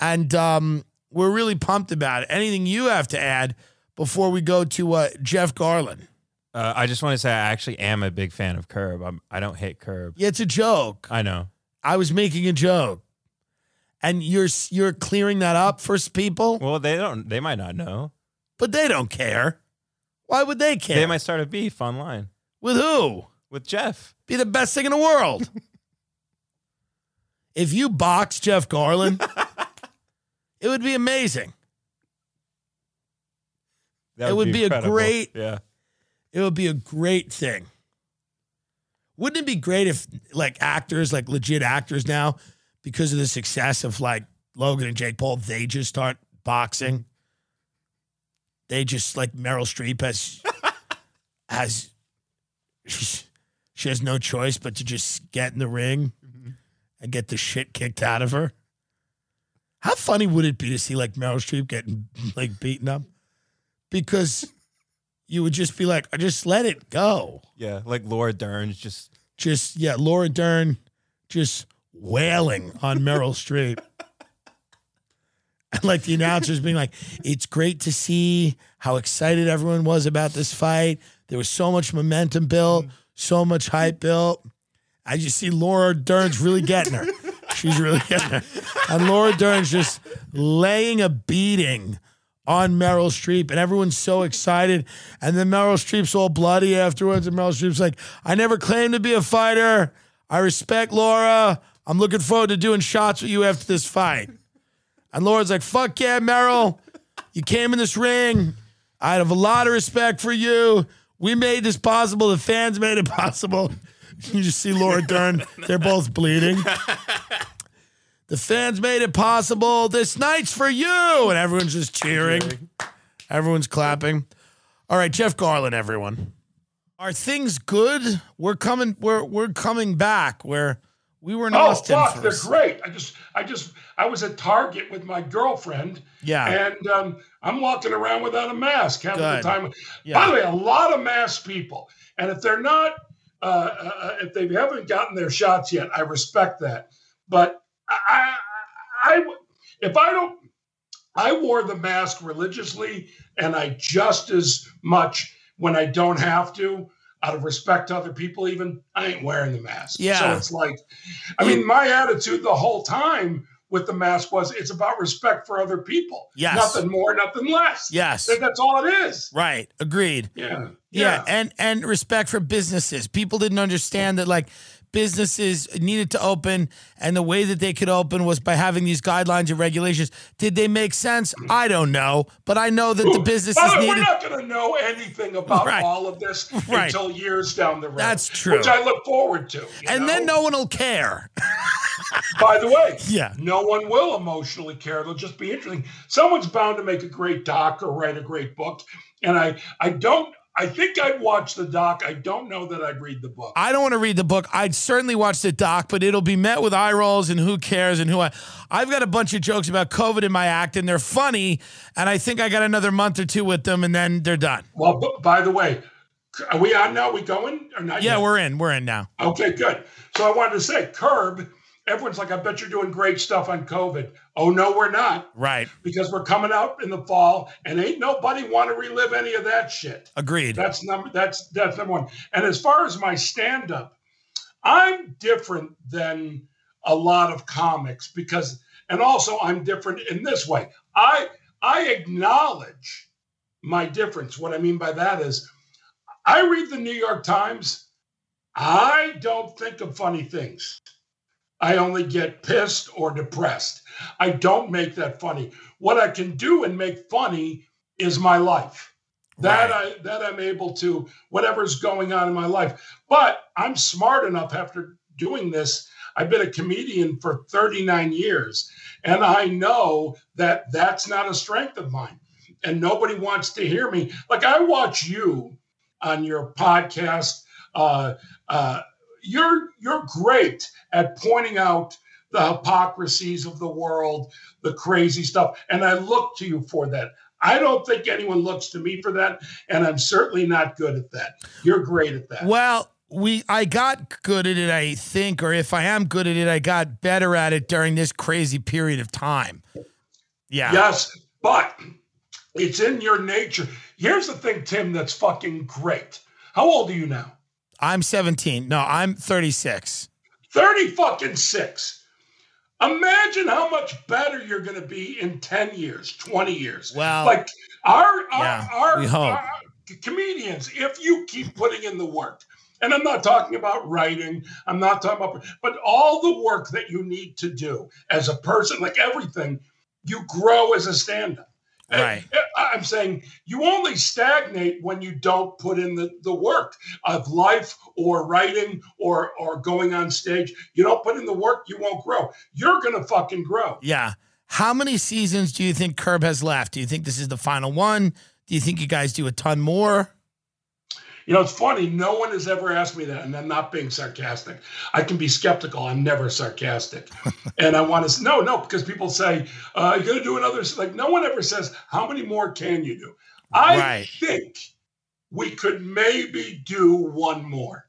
and um, we're really pumped about it. Anything you have to add before we go to uh, Jeff Garlin? Uh, I just want to say I actually am a big fan of Curb. I'm, I don't hate Curb. Yeah, it's a joke. I know. I was making a joke. And you're you're clearing that up for people, Well, they don't. They might not know. but they don't care. Why would they care? They might start a beef online With who? with Jeff. Be the best thing in the world. [laughs] if you box Jeff Garlin, [laughs] it would be amazing. That It would be a great- Yeah. It would be a great thing. Wouldn't it be great if like actors, like legit actors now, because of the success of like Logan and Jake Paul, they just start boxing? They just like Meryl Streep has [laughs] has she has no choice but to just get in the ring and get the shit kicked out of her. How funny would it be to see like Meryl Streep getting [laughs] like beaten up? Because you would just be like, I just let it go. Yeah. Like Laura Dern's just. Just yeah, Laura Dern just wailing on Meryl [laughs] Streep. And like the announcers being like, it's great to see how excited everyone was about this fight. There was so much momentum built, so much hype built. I just see Laura Dern's really getting her. She's really getting her. And Laura Dern's just laying a beating on Meryl Streep, and everyone's so excited. And then Meryl Streep's all bloody afterwards, and Meryl Streep's like, I never claimed to be a fighter. I respect Laura. I'm looking forward to doing shots with you after this fight. And Laura's like, fuck yeah, Meryl. You came in this ring. I have a lot of respect for you. We made this possible. The fans made it possible. [laughs] You just see Laura Dern. They're both bleeding. [laughs] The fans made it possible. This night's for you. And everyone's just cheering. Everyone's clapping. All right, Jeff Garlin, everyone. Are things good? We're coming, we're we're coming back. Where we were in Oh Austin fuck, they're great. I just, I just, I was at Target with my girlfriend. Yeah. And um, I'm walking around without a mask Good. the time. Yeah. By the way, a lot of mask people, and if they're not, uh, uh, if they haven't gotten their shots yet, I respect that. But I, I, I, if I don't, I wore the mask religiously, and I just as much when I don't have to. Out of respect to other people, even I ain't wearing the mask. Yeah. So it's like, I mean, my attitude the whole time with the mask was it's about respect for other people. Yes. Nothing more, nothing less. Yes. That- That's all it is. Right. Agreed. Yeah. Yeah, and and respect for businesses. People didn't understand that like businesses needed to open, and the way that they could open was by having these guidelines and regulations. Did they make sense? I don't know, but I know that the businesses By needed. We're not going to know anything about Right. all of this Right. until years down the road. That's true. Which I look forward to. and then no one will care. [laughs] By the way, [laughs] Yeah. no one will emotionally care. It'll just be interesting. Someone's bound to make a great doc or write a great book. And I, I don't. I think I'd watch the doc. I don't know that I'd read the book. I don't want to read the book. I'd certainly watch the doc, but it'll be met with eye rolls and who cares and who I. I've got a bunch of jokes about COVID in my act, and they're funny. And I think I got another month or two with them, and then they're done. Well, b- by the way, are we on now? we going or not? Yeah, yet? we're in. We're in now. Okay, good. So I wanted to say, Curb. Everyone's like, I bet you're doing great stuff on COVID. Oh no, we're not. Right. Because we're coming out in the fall, and ain't nobody want to relive any of that shit. Agreed. That's number. That's that's number one. And as far as my stand-up, I'm different than a lot of comics because, and also I'm different in this way. I I acknowledge my difference. What I mean by that is, I read the New York Times. I don't think of funny things. I only get pissed or depressed. I don't make that funny. What I can do and make funny is my life. That I that I'm able to whatever's going on in my life. But I'm smart enough after doing this. I've been a comedian for 39 years and I know that that's not a strength of mine. And nobody wants to hear me. Like I watch you on your podcast uh, uh, you're you're great at pointing out the hypocrisies of the world, the crazy stuff, and I look to you for that. I don't think anyone looks to me for that, and I'm certainly not good at that. You're great at that. Well, we I got good at it, I think, or if I am good at it, I got better at it during this crazy period of time. Yeah. Yes, but it's in your nature. Here's the thing, Tim, that's fucking great. How old are you now? I'm 17. No, I'm 36. 30 fucking six. Imagine how much better you're going to be in 10 years, 20 years. Well, like our our, yeah, our, we hope. our comedians, if you keep putting in the work, and I'm not talking about writing, I'm not talking about, but all the work that you need to do as a person, like everything, you grow as a stand-up. And Eh, right. Eh, I'm saying you only stagnate when you don't put in the, the work of life or writing or or going on stage. You don't put in the work, you won't grow. You're gonna fucking grow. Yeah. How many seasons do you think Curb has left? Do you think this is the final one? Do you think you guys do a ton more? You know, it's funny. No one has ever asked me that, and I'm not being sarcastic. I can be skeptical. I'm never sarcastic, [laughs] and I want to no, no, because people say, uh, "You're going to do another." Like, no one ever says, "How many more can you do?" I Right. think we could maybe do one more.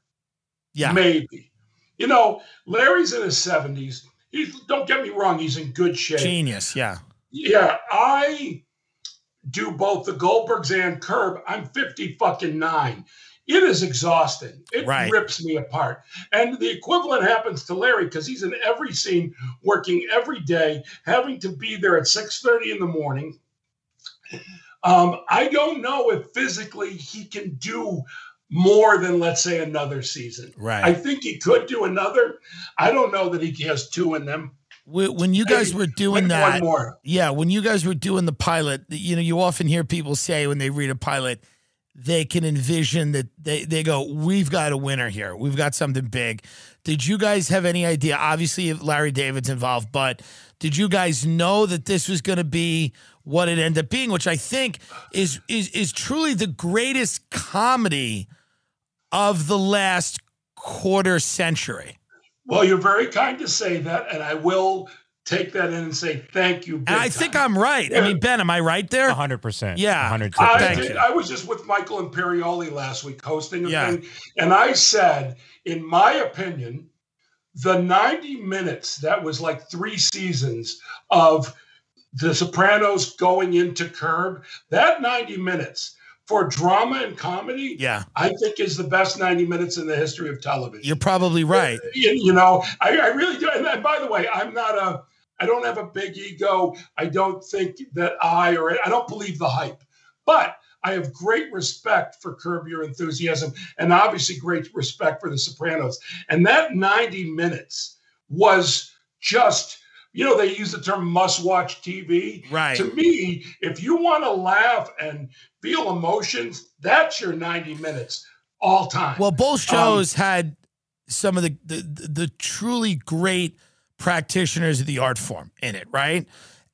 Yeah. maybe. You know, Larry's in his 70s. He's don't get me wrong. He's in good shape. Genius. Yeah. Yeah, I do both the Goldbergs and Curb. I'm 50 fucking nine. It is exhausting. It Right. rips me apart. And the equivalent happens to Larry because he's in every scene, working every day, having to be there at 6:30 in the morning. Um, I don't know if physically he can do more than let's say another season. Right. I think he could do another. I don't know that he has two in them. Wh- When you guys were doing that, yeah, when you guys were doing the pilot, you know, you often hear people say when they read a pilot, they can envision that they, they go, We've got a winner here. We've got something big. Did you guys have any idea? Obviously, if Larry David's involved, but did you guys know that this was going to be what it ended up being, which I think is is is truly the greatest comedy of the last quarter century? Well, you're very kind to say that, and I will take that in and say thank you. And I think. I'm right. I mean, Ben, am I right there? 100%. Yeah. 100 I, Thank did- you. I was just with Michael Imperioli last week hosting a Yeah. thing, and I said, in my opinion, the 90 minutes that was like three seasons of The Sopranos going into Curb, that 90 minutes for drama and comedy, Yeah. I think is the best 90 minutes in the history of television. You're probably right. you, know, I, I really do. And, and by the way, I'm not a, I don't have a big ego. I don't think that I, or I don't believe the hype, but I have great respect for Curb Your Enthusiasm and obviously great respect for The Sopranos. And that 90 minutes was just, you know, they use the term must watch TV. Right. To me, if you want to laugh and feel emotions, that's your 90 minutes all time. Well, both shows had some of the, the the truly great practitioners of the art form in it, right?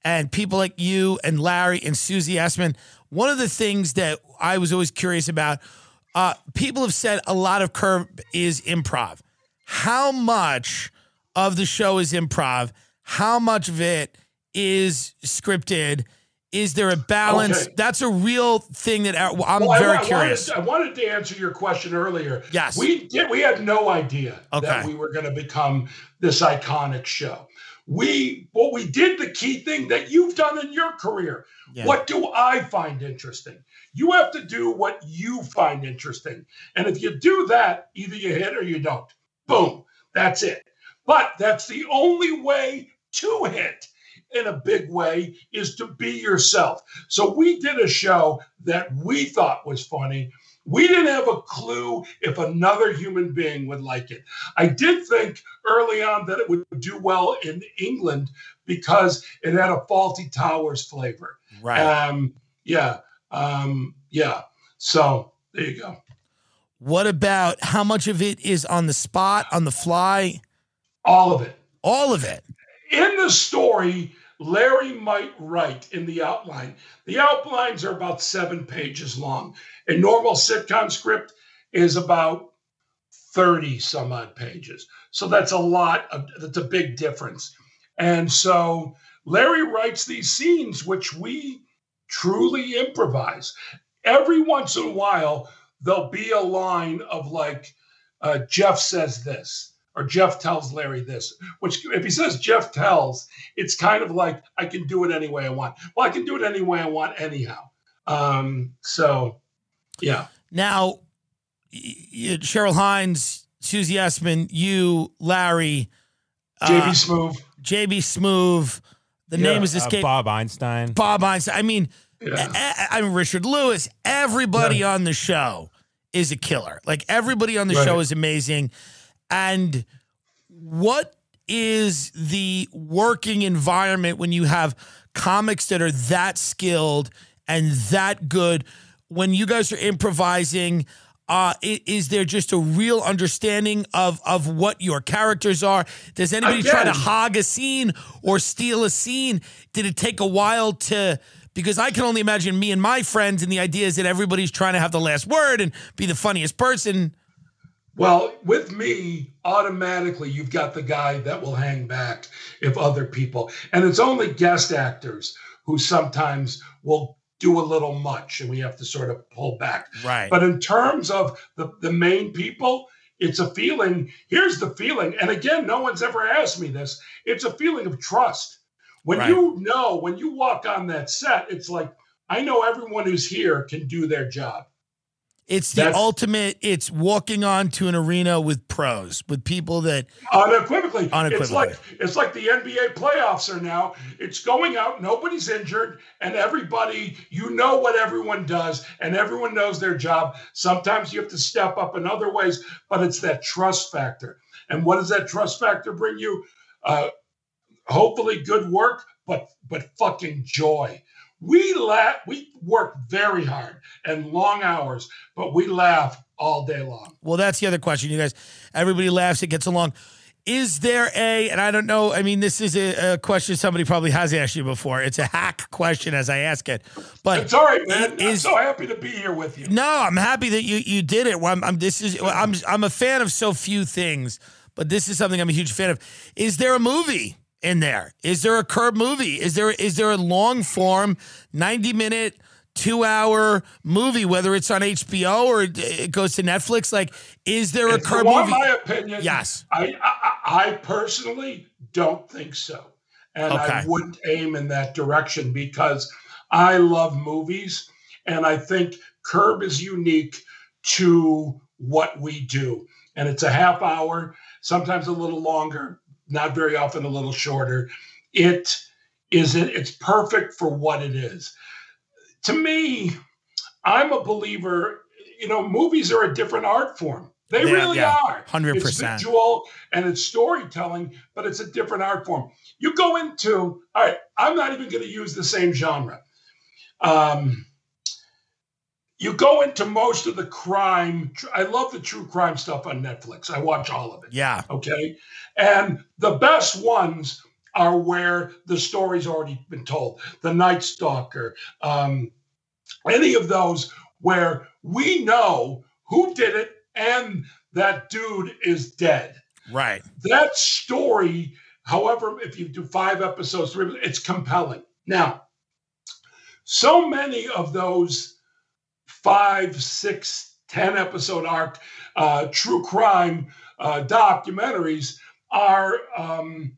And people like you and Larry and Susie Essman. One of the things that I was always curious about, uh, people have said a lot of Curb is improv. How much of the show is improv? How much of it is scripted? Is there a balance? Okay. That's a real thing that uh, I'm Well, very I, curious. Wanted, I wanted to answer your question earlier. Yes. We did, we had no idea that we were going to become this iconic show. We what we did the key thing that you've done in your career. Yeah. What do I find interesting? You have to do what you find interesting. And if you do that, either you hit or you don't. Boom. That's it. But that's the only way to hit in a big way is to be yourself. So we did a show that we thought was funny. We didn't have a clue if another human being would like it. I did think early on that it would do well in England because it had a Fawlty Towers flavor. Right. Um, yeah. Um, yeah. So there you go. What about how much of it is on the spot, on the fly? All of it. All of it. In the story, Larry might write in the outline. The outlines are about seven pages long. A normal sitcom script is about 30 some odd pages. So that's a lot of that's a big difference. And so Larry writes these scenes which we truly improvise. Every once in a while, there'll be a line of like, uh, Jeff says this, or Jeff tells Larry this, which if he says Jeff tells, it's kind of like I can do it any way I want. Well, I can do it any way I want anyhow. Um, so yeah. Now, y- y- Cheryl Hines, Susie Essman, you, Larry, JB uh, Smoove. JB Smoove. The Yeah, name is Uh, escaped. Bob Einstein. Bob Einstein. I mean, Yeah. I, I mean Richard Lewis. Everybody on the show is a killer. Like everybody on the Right. show is amazing. And what is the working environment when you have comics that are that skilled and that good? When you guys are improvising, uh, is there just a real understanding of of what your characters are? Does anybody try to hog a scene or steal a scene? Did it take a while to? Because I can only imagine me and my friends, and the idea is that everybody's trying to have the last word and be the funniest person. Well, with me, automatically you've got the guy that will hang back if other people, and it's only guest actors who sometimes will do a little much and we have to sort of pull back. Right. But in terms of the, the main people, it's a feeling. Here's the feeling. And again, no one's ever asked me this. It's a feeling of trust. When Right. you know, when you walk on that set, it's like, I know everyone who's here can do their job. It's the That's- ultimate. It's walking onto an arena with pros, with people that Unequivocally. It's like it's like the NBA playoffs are now. It's going out, nobody's injured, and everybody, you know what everyone does, and everyone knows their job. Sometimes you have to step up in other ways, but it's that trust factor. And what does that trust factor bring you? Uh, hopefully good work, but but fucking joy. We laugh, we work very hard and long hours, but we laugh all day long. Well, that's the other question, you guys. Everybody laughs, it gets along. Is there a, and I don't know, I mean, this is a, a question somebody probably has asked you before. It's a hack question as I ask it. But It's all right, man. I'm so happy to be here with you. no, I'm happy that you you did it. Well, I'm, I'm this is I'm I'm a fan of so few things, but this is something I'm a huge fan of. Is there a movie in there? Is there a curb movie? Is there is there a long form, 90 minute, two hour movie, whether it's on HBO or it goes to Netflix? Like, is there a If curb movie? my opinion, Yes. I, I I personally don't think so, and I wouldn't aim in that direction because I love movies, and I think Curb is unique to what we do, and it's a half hour, sometimes a little longer, not very often a little shorter. It is it, it's perfect for what it is. To me, I'm a believer. You know, movies are a different art form. They Yeah, really yeah, are. 100%. It's visual and it's storytelling, but it's a different art form. You go into all right. I'm not even going to use the same genre. Um, you go into most of the crime. I love the true crime stuff on Netflix. I watch all of it. Yeah. Okay. And the best ones are where the story's already been told. The Night Stalker, um, any of those where we know who did it and that dude is dead. Right. That story, however, if you do five episodes, three, it's compelling. Now, so many of those five, six, ten episode arc uh, true crime uh, documentaries are um,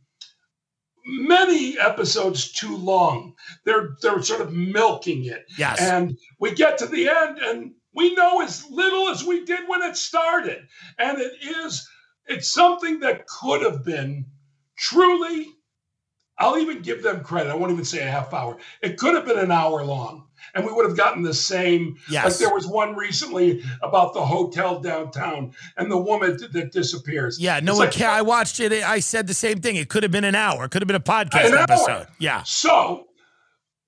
many episodes too long. They're they're sort of milking it. Yes. And we get to the end and we know as little as we did when it started. And it is it's something that could have been truly I'll even give them credit. I won't even say a half hour. It could have been an hour long, and we would have gotten the same. Yes. Like there was one recently about the hotel downtown and the woman that- disappears. Yeah, no It's one like, care. I watched it. I said the same thing. It could have been an hour. It could have been a podcast An hour. episode. Yeah. So,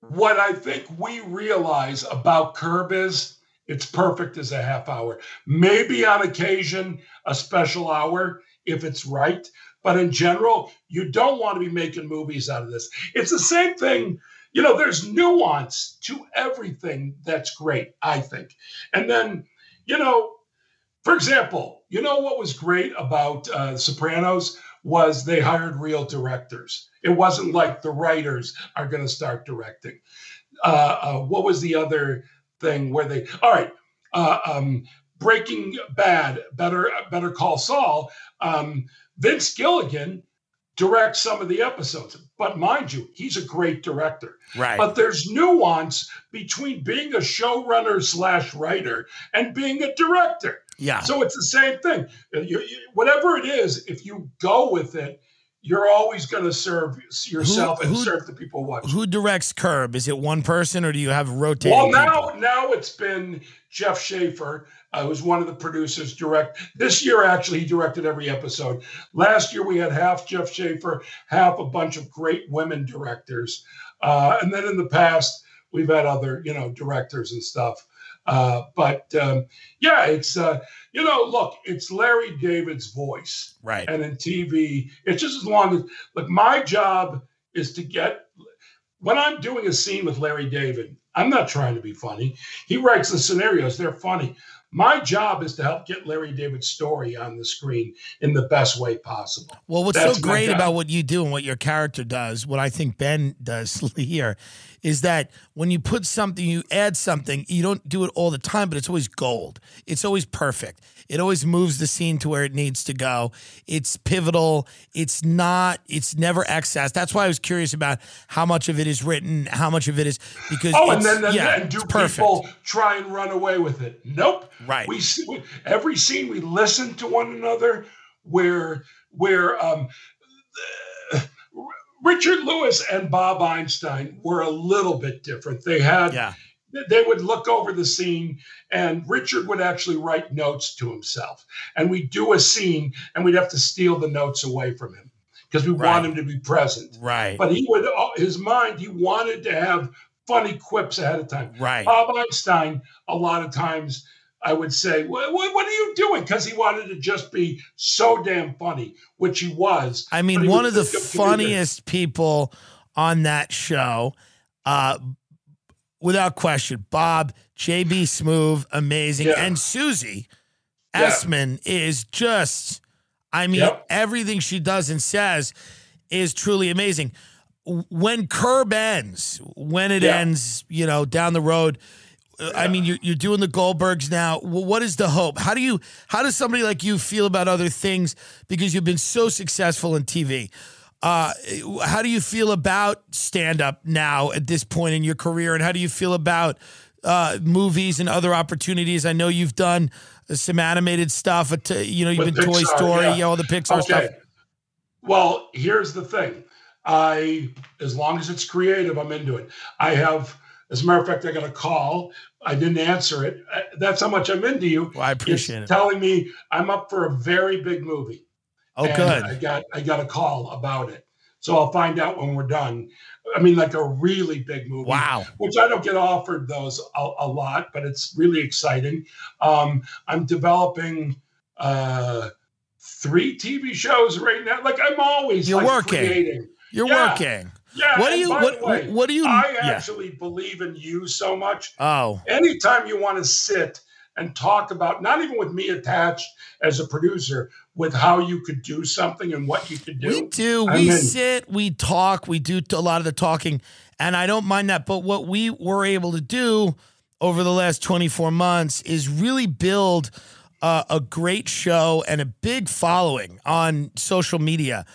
what I think we realize about Curb is it's perfect as a half hour. Maybe on occasion, a special hour if it's right. But in general, you don't want to be making movies out of this. It's the same thing. You know, there's nuance to everything that's great, I think. And then, you know, for example, you know what was great about uh, Sopranos was they hired real directors. It wasn't like the writers are going to start directing. Uh, uh, what was the other thing where they? All right, uh, um, Breaking Bad, Better Better Call Saul. Um, Vince Gilligan directs some of the episodes, but mind you, he's a great director. Right. But there's nuance between being a showrunner slash writer and being a director. Yeah. So it's the same thing. You- you- whatever it is, if you go with it, you're always going to serve yourself and who- serve the people watching. Who directs Curb? Is it one person or do you have rotating? Well, people? now now it's been Jeff Schaffer, uh, was one of the producers. Direct this year, actually, he directed every episode. Last year, we had half Jeff Schaffer, half a bunch of great women directors, uh, and then in the past, we've had other you know directors and stuff. Uh, but um, yeah, it's uh, you know, look, it's Larry David's voice, Right. and in TV, it's just as long as look. My job is to get when I'm doing a scene with Larry David, I'm not trying to be funny. He writes the scenarios, they're funny. My job is to help get Larry David's story on the screen in the best way possible. Well, what's That's so great about what you do and what your character does, what I think Ben does [laughs] here, is that when you put something, you add something, you don't do it all the time, but it's always gold. It's always perfect. It always moves the scene to where it needs to go. It's pivotal. It's not, it's never excess. That's why I was curious about how much of it is written, how much of it is because Oh, and then, then yeah, and do it's perfect. people try and run away with it? Nope. Right. We, s- we every scene we listen to one another. Where where um, Richard Lewis and Bob Einstein were a little bit different. They had Yeah. they would look over the scene and Richard would actually write notes to himself. And we'd do a scene and we'd have to steal the notes away from him because we Right. want him to be present. Right. But he would, uh, his mind, he wanted to have funny quips ahead of time. Right. Bob Einstein, a lot of times, I would say, what, what, are you doing? Because he wanted to just be so damn funny, which he was. I mean, one of the funniest people on that show, uh, without question, Bob, JB Smoove, amazing. Yeah. And Susie Yeah. Essman is just, I mean, Yep. everything she does and says is truly amazing. When Curb ends, when it Yeah. ends, you know, down the road, uh, I mean, you're, you're doing the Goldbergs now. What is the hope? How do you, how does somebody like you feel about other things because you've been so successful in TV? Uh, how do you feel about stand up now at this point in your career, and how do you feel about uh, movies and other opportunities? I know you've done some animated stuff. You know, you've With been Toy Story, yeah. you know, all the Pixar stuff. Well, here's the thing. I, as long as it's creative, I'm into it. I have, as a matter of fact, I got a call I didn't answer it. Uh, That's how much I'm into you. Well, I appreciate it's it. Telling me I'm up for a very big movie. Oh, And good. I got I got a call about it, so I'll find out when we're done. I mean, like a really big movie. Wow. Which I don't get offered those a, a lot, but it's really exciting. Um, I'm developing uh, three TV shows right now. Like I'm always You're like, working. creating. You're Yeah. working. Yeah. What do you- what- way, what do you- I yeah. actually believe in you so much. Oh, Anytime you want to sit and talk about, not even with me attached as a producer, with how you could do something and what you could do. we do. I'm We in. sit. We talk. We do a lot of the talking, and I don't mind that. But what we were able to do over the last 24 months is really build uh, a great show and a big following on social media.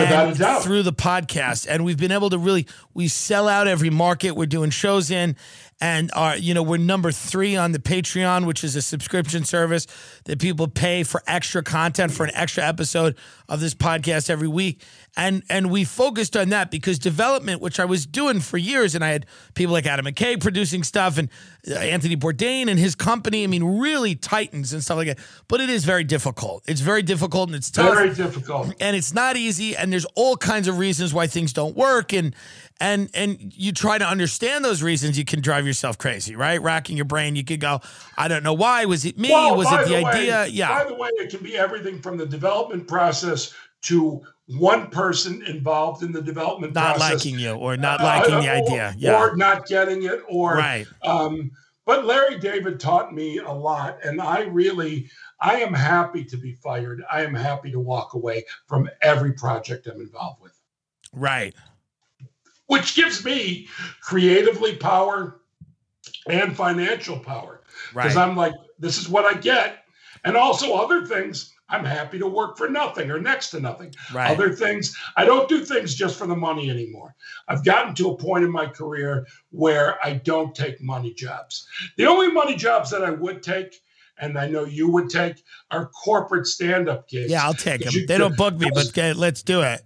Without And through the podcast, and we've been able to really we sell out every market we're doing shows in, and are you know we're number three on the Patreon, which is a subscription service that people pay for extra content for an extra episode of this podcast every week. And and we focused on that because development, which I was doing for years, and I had people like Adam McKay producing stuff, and uh, Anthony Bourdain and his company. I mean, really titans and stuff like that. But it is very difficult. It's very difficult and it's tough Very difficult. and it's not easy and there's all kinds of reasons why things don't work and and and you try to understand those reasons you can drive yourself crazy right racking your brain you could go i don't know why was it me Well, was it the, way- idea yeah By the way, it can be everything from the development process to one person involved in the development not process. liking you or not Uh, liking the or- idea yeah Or not getting it, or Right. Um, but Larry David taught me a lot, and I really, I am happy to be fired. I am happy to walk away from every project I'm involved with, right which gives me creatively power and financial power. Because right I'm like, this is what I get, and also other things. I'm happy to work for nothing or next to nothing. Right. Other things, I don't do things just for the money anymore. I've gotten to a point in my career where I don't take money jobs. The only money jobs that I would take, and I know you would take, are corporate stand-up gigs. yeah i'll take them You- they don't bug me but let's do it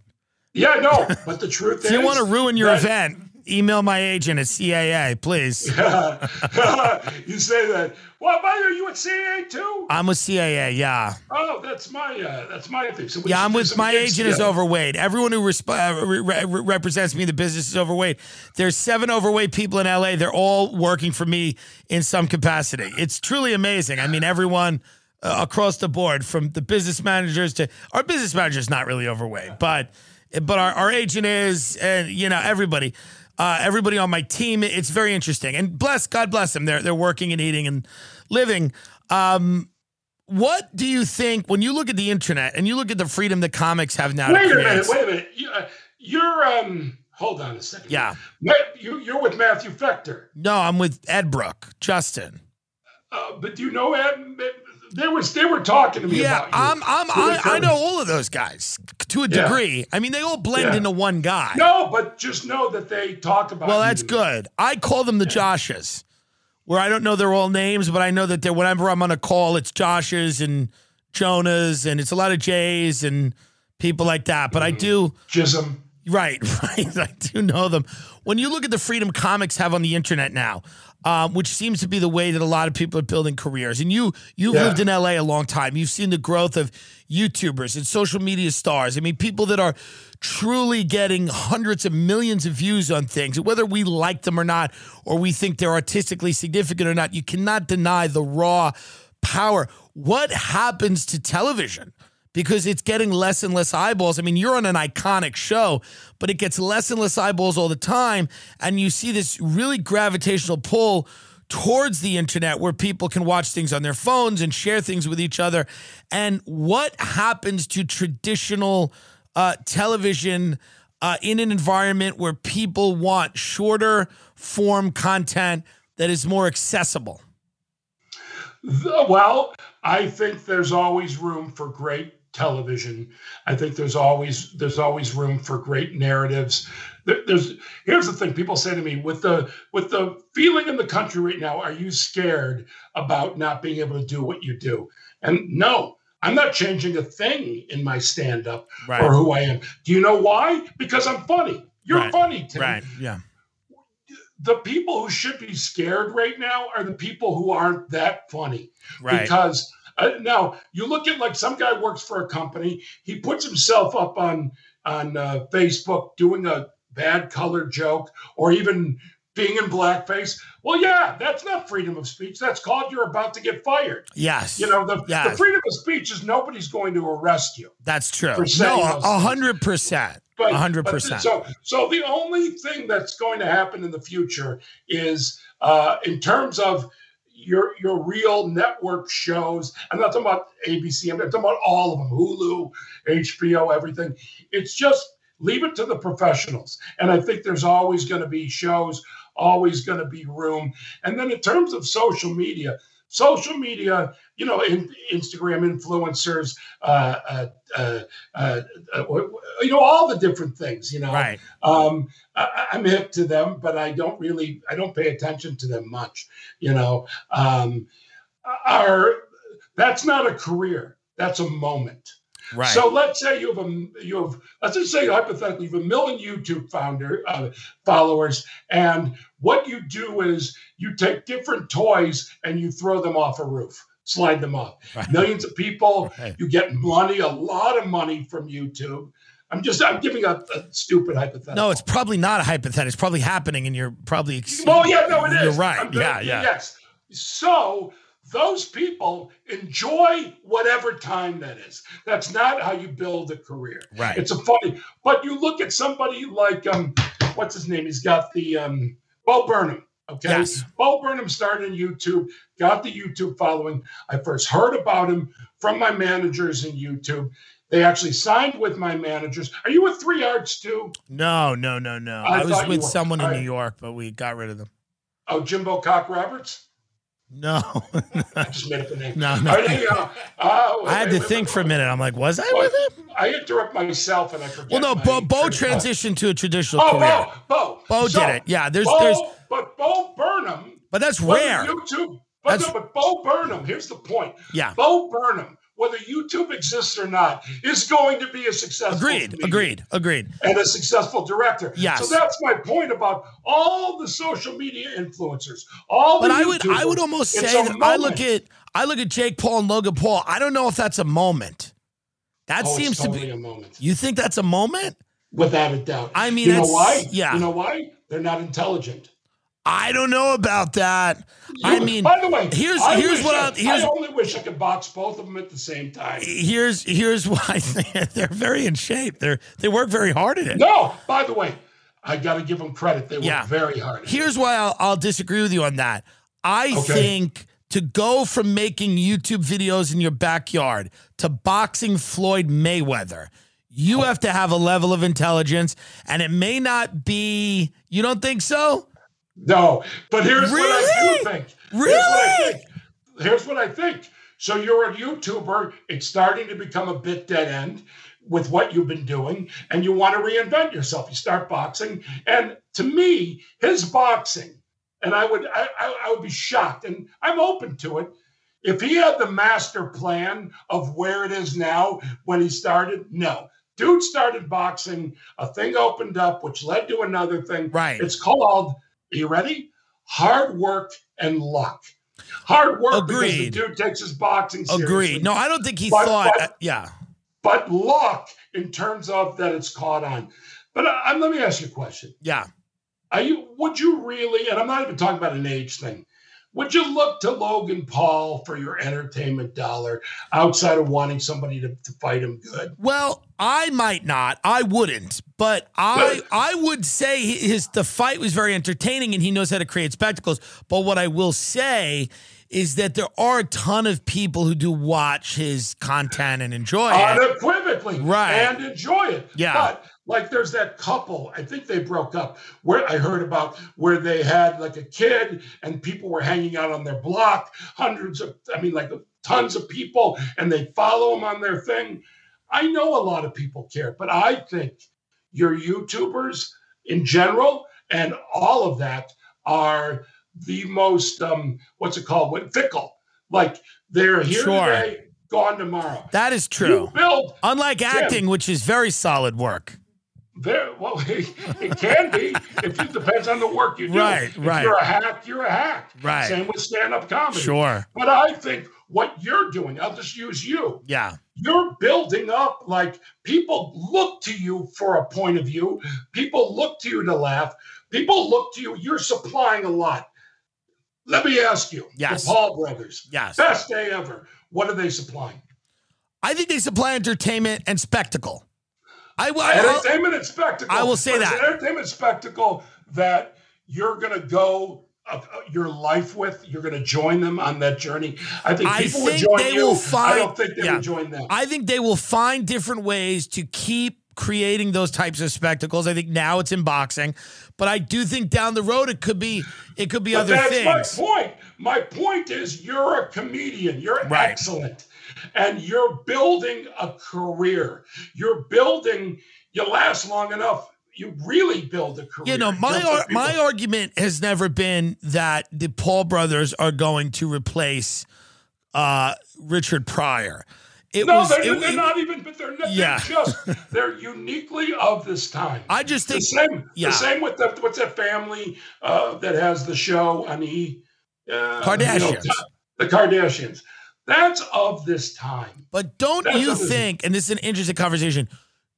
Yeah, no, but the truth if is, you want to ruin your event email my agent at caa please [laughs] you say that. Well, by the way, are you at CAA too? i'm with caa yeah Oh, that's my uh, that's my thing. So Yeah, I'm with my agent is overweight. Everyone who resp- uh, re- re- represents me in the business is overweight. There's seven overweight people in LA. They're all working for me in some capacity. It's truly amazing. I mean, everyone uh, across the board, from the business managers to our business manager is not really overweight, but but our, our agent is, and you know everybody. Uh, everybody on my team, it's very interesting, and bless God bless them. They're they're working and eating and living. Um, what do you think when you look at the internet and you look at the freedom that comics have now? Wait a minute. Wait a minute. You, uh, you're um. Hold on a second. Yeah. You, you're with Matthew Fechter. No, I'm with Ed Brook, Justin. Uh, but do you know Ed? They was they were talking to me Yeah, about. I'm. I'm. I, I know all of those guys to a Yeah. degree. I mean, they all blend Yeah. into one guy. No, but just know that they talk about. Well, that's good. I call them the Joshes, where I don't know their all names, but I know that they're whenever I'm on a call, it's Joshes and Jonas, and it's a lot of J's and people like that. But I mm-hmm. do. Jism. Right, [laughs] right. I do know them. When you look at the freedom comics have on the internet now, um, which seems to be the way that a lot of people are building careers, and you you've Yeah. lived in LA a long time. You've seen the growth of YouTubers and social media stars. I mean, people that are truly getting hundreds of millions of views on things, whether we like them or not, or we think they're artistically significant or not. You cannot deny the raw power. What happens to television? Because it's getting less and less eyeballs. I mean, you're on an iconic show, but it gets less and less eyeballs all the time. And you see this really gravitational pull towards the internet where people can watch things on their phones and share things with each other. And what happens to traditional uh, television uh, in an environment where people want shorter form content that is more accessible? Well, I think there's always room for great television. I think there's always there's always room for great narratives. There- There's here's the thing: people say to me, with the with the feeling in the country right now, are you scared about not being able to do what you do? And no, I'm not changing a thing in my stand up Right. or who I am. Do you know why? Because I'm funny. You're Right. funny, Tim Right. Yeah. the people who should be scared right now are the people who aren't that funny. Right. Because uh, now you look at like some guy works for a company, he puts himself up on on uh, Facebook doing a bad color joke or even being in blackface. Well, yeah, that's not freedom of speech. That's called you're about to get fired. Yes. You know, the, Yes. the freedom of speech is nobody's going to arrest you. That's true. No, a hundred percent. A hundred percent. So, so the only thing that's going to happen in the future is, uh, in terms of your your real network shows. I'm not talking about ABC. I'm talking about all of them: Hulu, HBO, everything. It's just leave it to the professionals. And I think there's always going to be shows, always going to be room. And then in terms of social media. Social media, you know, in, Instagram influencers, uh, uh, uh, uh, you know, all the different things. You know, Right. um, I, I'm hip to them, but I don't really, I don't pay attention to them much. You know, um, are that's not a career. That's a moment. Right. So let's say you have a you have let's just say hypothetically you have a million YouTube founder uh, followers, and what you do is you take different toys and you throw them off a roof, slide them off. Right. Millions of people, Right. you get money, a lot of money from YouTube. I'm just I'm giving a, a stupid hypothetical. no, it's probably not a hypothetical. It's probably happening, and you're probably. Well, yeah, no, it is. You're right. I'm yeah, very- yeah. Yes. So those people enjoy whatever time that is. That's not how you build a career. Right. It's a funny, but you look at somebody like um, what's his name? He's got the um, Bo Burnham. Okay. Yes. Bo Burnham started in YouTube, got the YouTube following. I first heard about him from my managers in YouTube. They actually signed with my managers. Are you with Three Arts too? No, no, no, no. I I, was with someone in All New. York, but we got rid of them. Oh, Jimbo Cock Roberts? No, [laughs] I just made up a name. No, no. All right, hang. Uh, I had to think for a minute. I'm like, was I Well, with him? I interrupt myself and I forget. Well, no, Bo, Bo train of thought. transitioned to a traditional Oh, career. Bo, Bo. Bo So, did it. Yeah, there's, Bo, there's, but Bo Burnham. but that's rare. YouTube. But, That's- no, but Bo Burnham. Here's the point. Yeah. Bo Burnham, whether YouTube exists or not, is going to be a successful. Agreed, agreed, agreed. And a successful director. Yes. So that's my point about all the social media influencers. All But the I would, I would almost say that I look at, I look at Jake Paul and Logan Paul. I don't know if that's a moment. That Oh, seems totally to be. a moment. You think that's a moment? Without a doubt. I mean, you know why? yeah. You know why? They're not intelligent. I don't know about that. I mean, by the way, here's I here's what I, I, here's I only wish I could box both of them at the same time. here's here's why [laughs] they're very in shape. They're they work very hard at it. No, by the way, I got to give them credit. They work Yeah. very hard. at it. Here's why I'll, I'll disagree with you on that. I Okay. think to go from making YouTube videos in your backyard to boxing Floyd Mayweather, you oh. have to have a level of intelligence, and it may not be. You don't think so? No, but here's what I do think. Here's what I Really? think. Here's what I think. So you're a YouTuber. It's starting to become a bit dead end with what you've been doing, and you want to reinvent yourself. You start boxing, and to me, his boxing, and I would, I, I, I would be shocked, and I'm open to it. If he had the master plan of where it is now when he started, no. Dude started boxing, a thing opened up, which led to another thing. Right. It's called, are you ready? Hard work and luck. Hard work Agreed. because the dude takes his boxing seriously. Agreed. No, I don't think he But- thought. but- uh, yeah. But luck in terms of that it's caught on. But uh, let me ask you a question. Yeah. Are you would you really, and I'm not even talking about an age thing, would you look to Logan Paul for your entertainment dollar outside of wanting somebody to, to fight him good? Well, I might not. I wouldn't. But I I would say his the fight was very entertaining and he knows how to create spectacles. But what I will say is that there are a ton of people who do watch his content and enjoy it. unequivocally Right. and enjoy it. Yeah. But like there's that couple, I think they broke up, where I heard about where they had like a kid and people were hanging out on their block, hundreds of, I mean, like tons of people, and they follow them on their thing. I know a lot of people care, but I think your YouTubers in general and all of that are the most um what's it called what fickle like they're here Sure. today gone tomorrow That is you true. build Unlike acting, which is very solid work. There, well, [laughs] it can be. If it depends on the work you do. Right, if right. You're a hack. You're a hack. Right. Same with stand-up comedy. Sure. But I think what you're doing, I'll just use you. Yeah. You're building up like people look to you for a point of view. People look to you to laugh. People look to you. You're supplying a lot. Let me ask you. Yes. The Paul brothers. Yes. Best day ever. What are they supplying? I think they supply entertainment and spectacle. I entertainment and spectacle. I will say But it's that. an entertainment spectacle that you're going to go uh, uh, your life with. You're going to join them on that journey. I think I people would join they you. will find. I don't think they yeah. would join them. I think they will find different ways to keep creating those types of spectacles. I think now it's in boxing, but I do think down the road it could be it could be But other that's things. That's my point. My point is you're a comedian. You're Right. excellent. And you're building a career. You're building, you last long enough. You really build a career. You know, my ar- my argument has never been that the Paul brothers are going to replace uh, Richard Pryor. It no, was. they're, it- they're it- not even, but they're, not, Yeah. they're just, [laughs] they're uniquely of this time. I just the think. same, yeah. the same with the, what's that family uh, that has the show on E? Uh, Kardashians. the Kardashians. That's of this time. But don't That's you what it is. think, and this is an interesting conversation,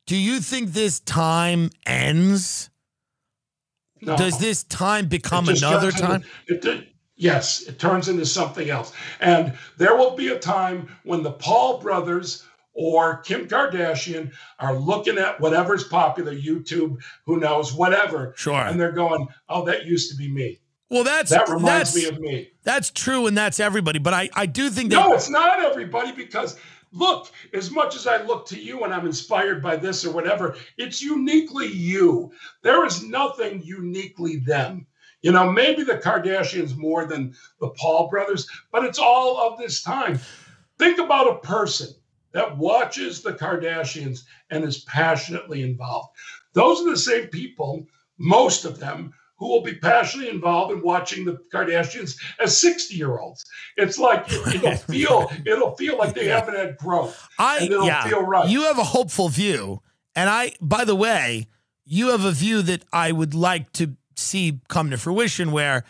do you think this time ends? No. Does this time become another turns into- time? it yes, it turns into something else. And there will be a time when the Paul brothers or Kim Kardashian are looking at whatever's popular, YouTube, who knows, whatever. Sure. And they're going, oh, that used to be me. Well, that's That reminds that's me of me. that's true, and that's everybody. But I I do think that No, it's not everybody because look, as much as I look to you and I'm inspired by this or whatever, it's uniquely you. There is nothing uniquely them. You know, maybe the Kardashians more than the Paul brothers, but it's all of this time. Think about a person that watches the Kardashians and is passionately involved. Those are the same people, most of them, who will be passionately involved in watching the Kardashians as 60 year olds. It's like [laughs] it'll feel it'll feel like they haven't had growth. I and yeah, feel right. you have a hopeful view, and I by the way, you have a view that I would like to see come to fruition, where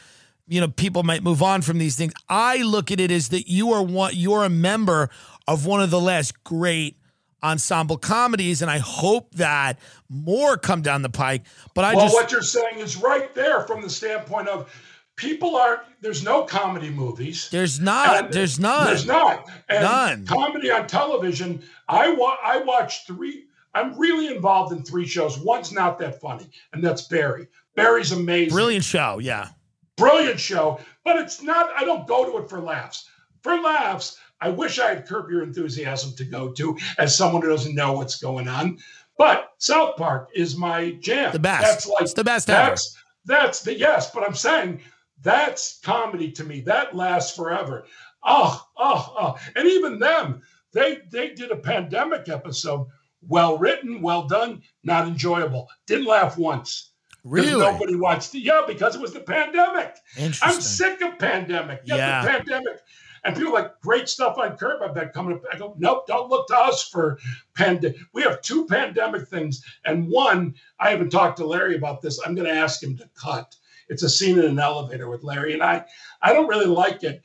you know people might move on from these things. I look at it as that you are one, you're a member of one of the last great ensemble comedies, and I hope that more come down the pike. But I well, just what you're saying is right there from the standpoint of people are there's no comedy movies. there's not, And there's none. There's not. And None. Comedy on television. I wa- I watch three. I'm really involved in three shows. One's not that funny, and that's Barry. Barry's amazing. Brilliant show, yeah. brilliant show, but it's not, I don't go to it for laughs. For laughs, I wish I had Curb Your Enthusiasm to go to as someone who doesn't know what's going on. But South Park is my jam. The best. That's like It's the best ever. that's that's the yes, but I'm saying that's comedy to me. That lasts forever. Oh, oh, oh. And even them, they they did a pandemic episode. Well written, well done, not enjoyable. Didn't laugh once. Really? Nobody watched it. Yeah, because it was the pandemic. I'm sick of pandemic. Get Yeah. the pandemic. And people like great stuff on Curb. I've been coming up. I go, nope, don't look to us for pandemic. We have two pandemic things. And one, I haven't talked to Larry about this. I'm going to ask him to cut. It's a scene in an elevator with Larry and I. I don't really like it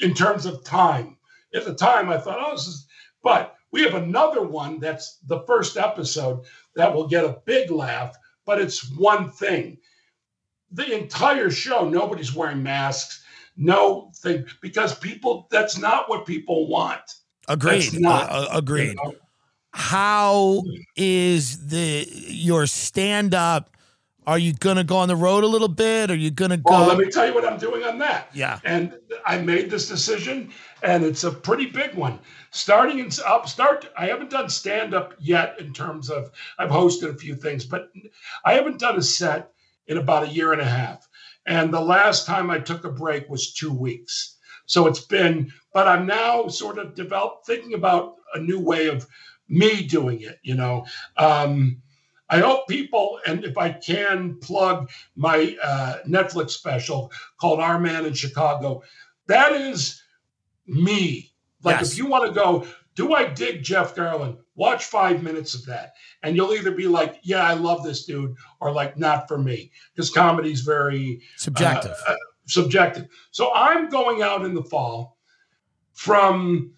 in terms of time. At the time, I thought, oh, this is, but we have another one that's the first episode that will get a big laugh, but it's one thing. The entire show, nobody's wearing masks, no thing, because people, that's not what people want. Agreed. Not. Uh, agreed. You know? How is the your stand up? Are you gonna go on the road a little bit? Are you gonna go? Well, let me tell you what I'm doing on that. Yeah. And I made this decision, and it's a pretty big one. Starting in up start, I haven't done stand up yet in terms of I've hosted a few things, but I haven't done a set in about a year and a half. And the last time I took a break was two weeks. So it's been, but I'm now sort of developed thinking about a new way of me doing it. You know. Um, I hope people, and if I can plug my uh, Netflix special called Our Man in Chicago, that is me. Like Yes. if you want to go, do I dig Jeff Garlin Watch five minutes of that, and you'll either be like, "Yeah, I love this dude," or like, "Not for me," because comedy's very Subjective. uh, uh, subjective. So I'm going out in the fall from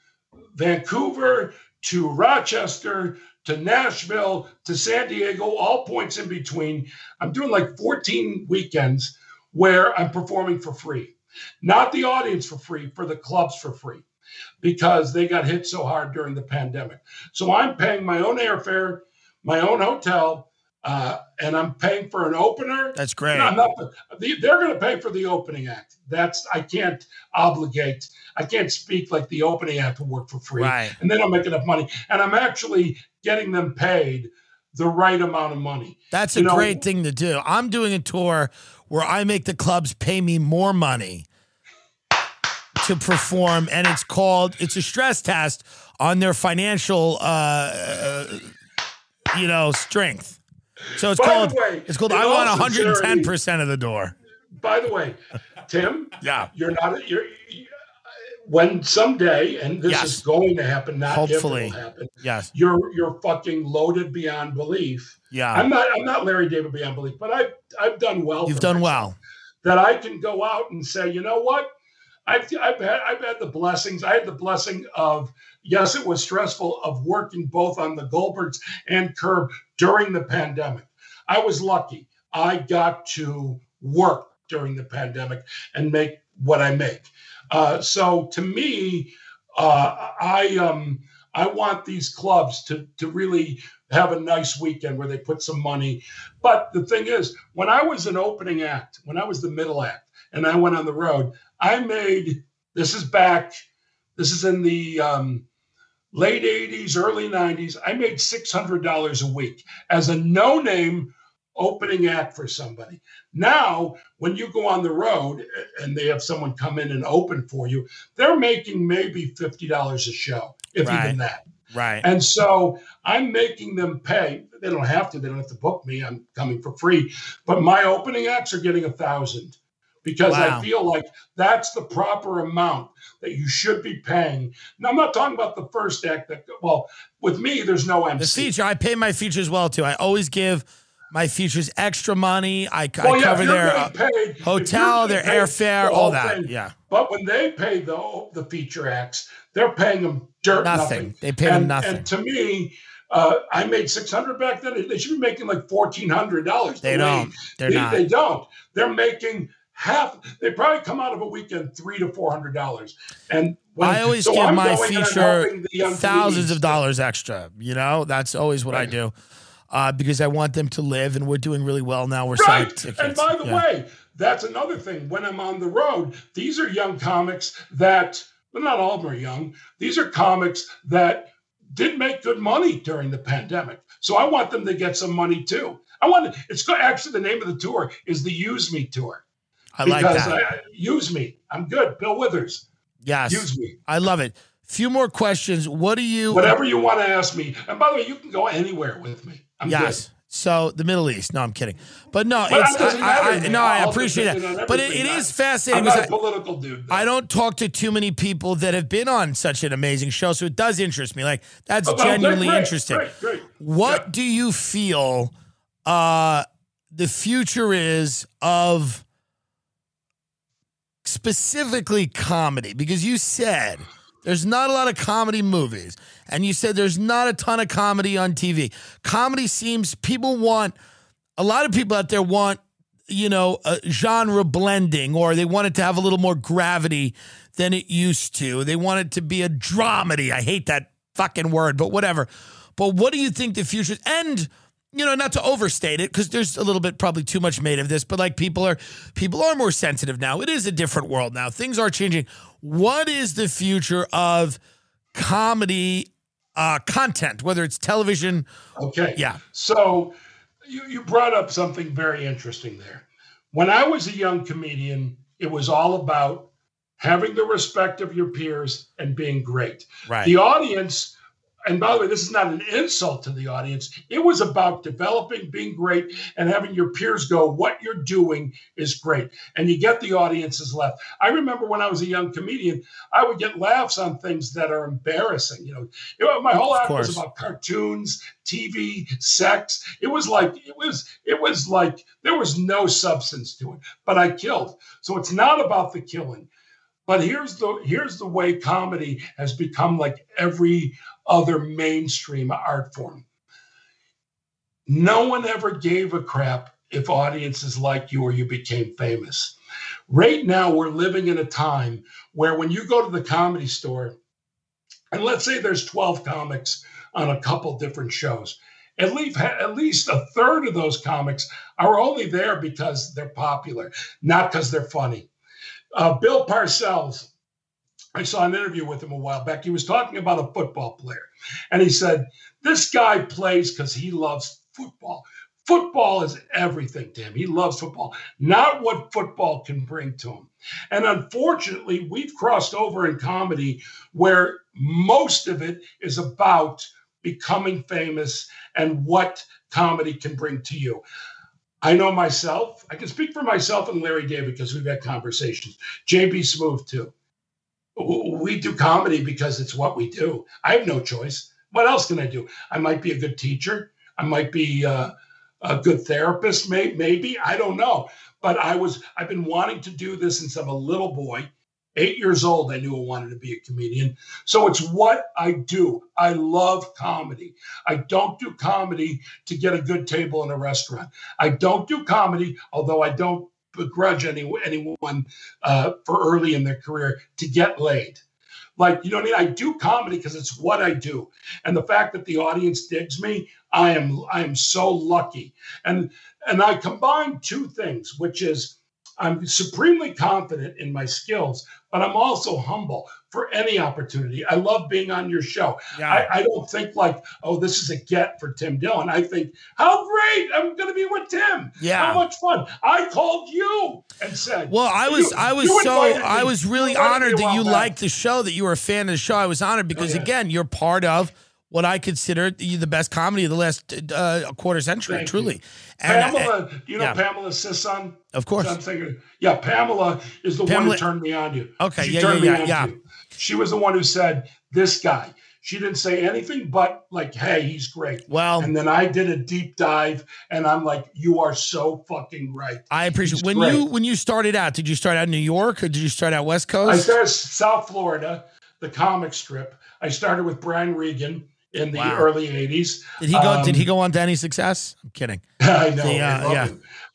Vancouver to Rochester to Nashville to San Diego, all points in between. I'm doing like 14 weekends where I'm performing for free. Not the audience for free, for the clubs for free, because they got hit so hard during the pandemic. So I'm paying my own airfare, my own hotel, uh, and I'm paying for an opener. That's great. No, not, they're going to pay for the opening act. That's I can't obligate. I can't speak like the opening act will work for free, Right. and they don't make enough money. And I'm actually getting them paid the right amount of money. That's a know, great thing to do. I'm doing a tour where I make the clubs pay me more money to perform, and it's called it's a stress test on their financial, uh, uh, you know, strength. So it's By called way, it's called I want 110 sincerity- percent of the door. By the way, Tim, Yeah. you're not you're when someday, and this Yes. is going to happen, not Hopefully. happen. Yes. You're you're fucking loaded beyond belief. Yeah. I'm not I'm not Larry David beyond belief, but I've I've done well. You've done myself. well. That I can go out and say, you know what? I've I've had I've had the blessings. I had the blessing of yes, it was stressful of working both on the Goldbergs and Curb during the pandemic. I was lucky. I got to work during the pandemic and make what I make. Uh, so to me, uh, I um, I want these clubs to to really have a nice weekend where they put some money. But the thing is, when I was an opening act, when I was the middle act, and I went on the road, I made this is back, this is in the um, late 80s, early 90s. I made $600 a week as a no name opening act for somebody. Now, when you go on the road and they have someone come in and open for you, they're making maybe $50 a show, if Right. even that. Right. And so I'm making them pay. They don't have to. They don't have to book me. I'm coming for free. But my opening acts are getting a thousand because Wow. I feel like that's the proper amount that you should be paying. Now I'm not talking about the first act. That well, with me, there's no MC. The feature, I pay my features well too. I always give my features extra money. I, Well, I yeah, cover their uh, paid- hotel, their airfare, all that. thing, Yeah. But when they pay the the feature acts, they're paying them dirt Nothing. nothing. They pay them nothing. And to me, uh, I made six hundred back then. They should be making like fourteen hundred dollars. They don't. They're they, not. They don't. They're making half. They probably come out of a weekend three to four hundred dollars. And when, I always so give I'm my feature helping the young thousands of dollars extra. You know, that's always what I do uh, because I want them to live, and we're doing really well now. We're Right. tickets. And by the Yeah. way, that's another thing. When I'm on the road, these are young comics that, well, not all of them are young. These are comics that did make good money during the pandemic. So I want them to get some money too. I want it's actually the name of the tour is the Use Me Tour. I like that. I, use me. I'm good. Bill Withers. yes, use me. I love it. Few more questions. What do you? Whatever you want to ask me. And by the way, you can go anywhere with me. I'm yes. So the Middle East. No, I'm kidding. But no, But it's doesn't I, I, no, I appreciate that. But it, it is fascinating. I'm not a political dude. I, I don't talk to too many people that have been on such an amazing show, so it does interest me. Like that's Oh, genuinely great, interesting. great, great. What do you feel uh, the future is of specifically comedy? Because you said there's not a lot of comedy movies, and you said there's not a ton of comedy on TV. Comedy seems people want a lot of people out there want you know a genre blending, or they want it to have a little more gravity than it used to. They want it to be a dramedy. I hate that fucking word, but whatever. But what do you think the future and you know, not to overstate it, because there's a little bit probably too much made of this, but like people are people are more sensitive now. It is a different world now. Things are changing. What is the future of comedy uh, content, whether it's television? Okay. Yeah. So you, you brought up something very interesting there. When I was a young comedian, it was all about having the respect of your peers and being great. Right. The audience, and by the way, this is not an insult to the audience. It was about developing, being great, and having your peers go, What you're doing is great. And you get the audience's left. I remember when I was a young comedian, I would get laughs on things that are embarrassing. You know, you know my whole act was about cartoons, TV, sex. It was like, it was, it was like there was no substance to it, but I killed. So it's not about the killing. But here's the here's the way comedy has become like every other mainstream art form. No one ever gave a crap if audiences liked you or you became famous. Right now, we're living in a time where when you go to the comedy store, and let's say there's 12 comics on a couple different shows, at least at least a third of those comics are only there because they're popular, not because they're funny. Uh, Bill Parcells I saw an interview with him a while back. He was talking about a football player, and he said, This guy plays because he loves football. Football is everything to him. He loves football, not what football can bring to him. And unfortunately, we've crossed over in comedy where most of it is about becoming famous and what comedy can bring to you. I know myself, I can speak for myself and Larry David because we've had conversations. JB Smoove, too we do comedy because it's what we do. I have no choice. What else can I do? I might be a good teacher. I might be uh, a good therapist. May, maybe I don't know. But I was I've been wanting to do this since I'm a little boy. Eight years old, I knew I wanted to be a comedian. So it's what I do. I love comedy. I don't do comedy to get a good table in a restaurant. I don't do comedy, although I don't begrudge any, anyone uh, for early in their career to get laid. Like, you know what I mean? I do comedy because it's what I do. And the fact that the audience digs me, I am I am so lucky. And and I combine two things, which is I'm supremely confident in my skills, but I'm also humble for any opportunity. I love being on your show. Yeah. I, I, don't think like, oh, this is a get for Tim Dillon. I think, how great! I'm going to be with Tim. Yeah, how much fun! I called you and said, well, I was, I was so, I was really honored that you liked the show, that you were a fan of the show. I was honored because, oh, yeah. again, you're part of what I consider the best comedy of the last uh, quarter century, Thank truly. And, Pamela, you know yeah. Pamela Sisson? Of course. I'm thinking, yeah, Pamela is the Pamela, one who turned me on you. Okay, she yeah, yeah, yeah, yeah. She was the one who said, this guy. She didn't say anything but like, hey, he's great. Well, and then I did a deep dive and I'm like, you are so fucking right. I appreciate he's when great. you when you started out, did you start out in New York or did you start out West Coast? I started South Florida, the comic strip. I started with Brian Regan in the wow. early 80s. Did he go um, did he go on to any success? I'm kidding. [laughs] I know. The, uh, yeah.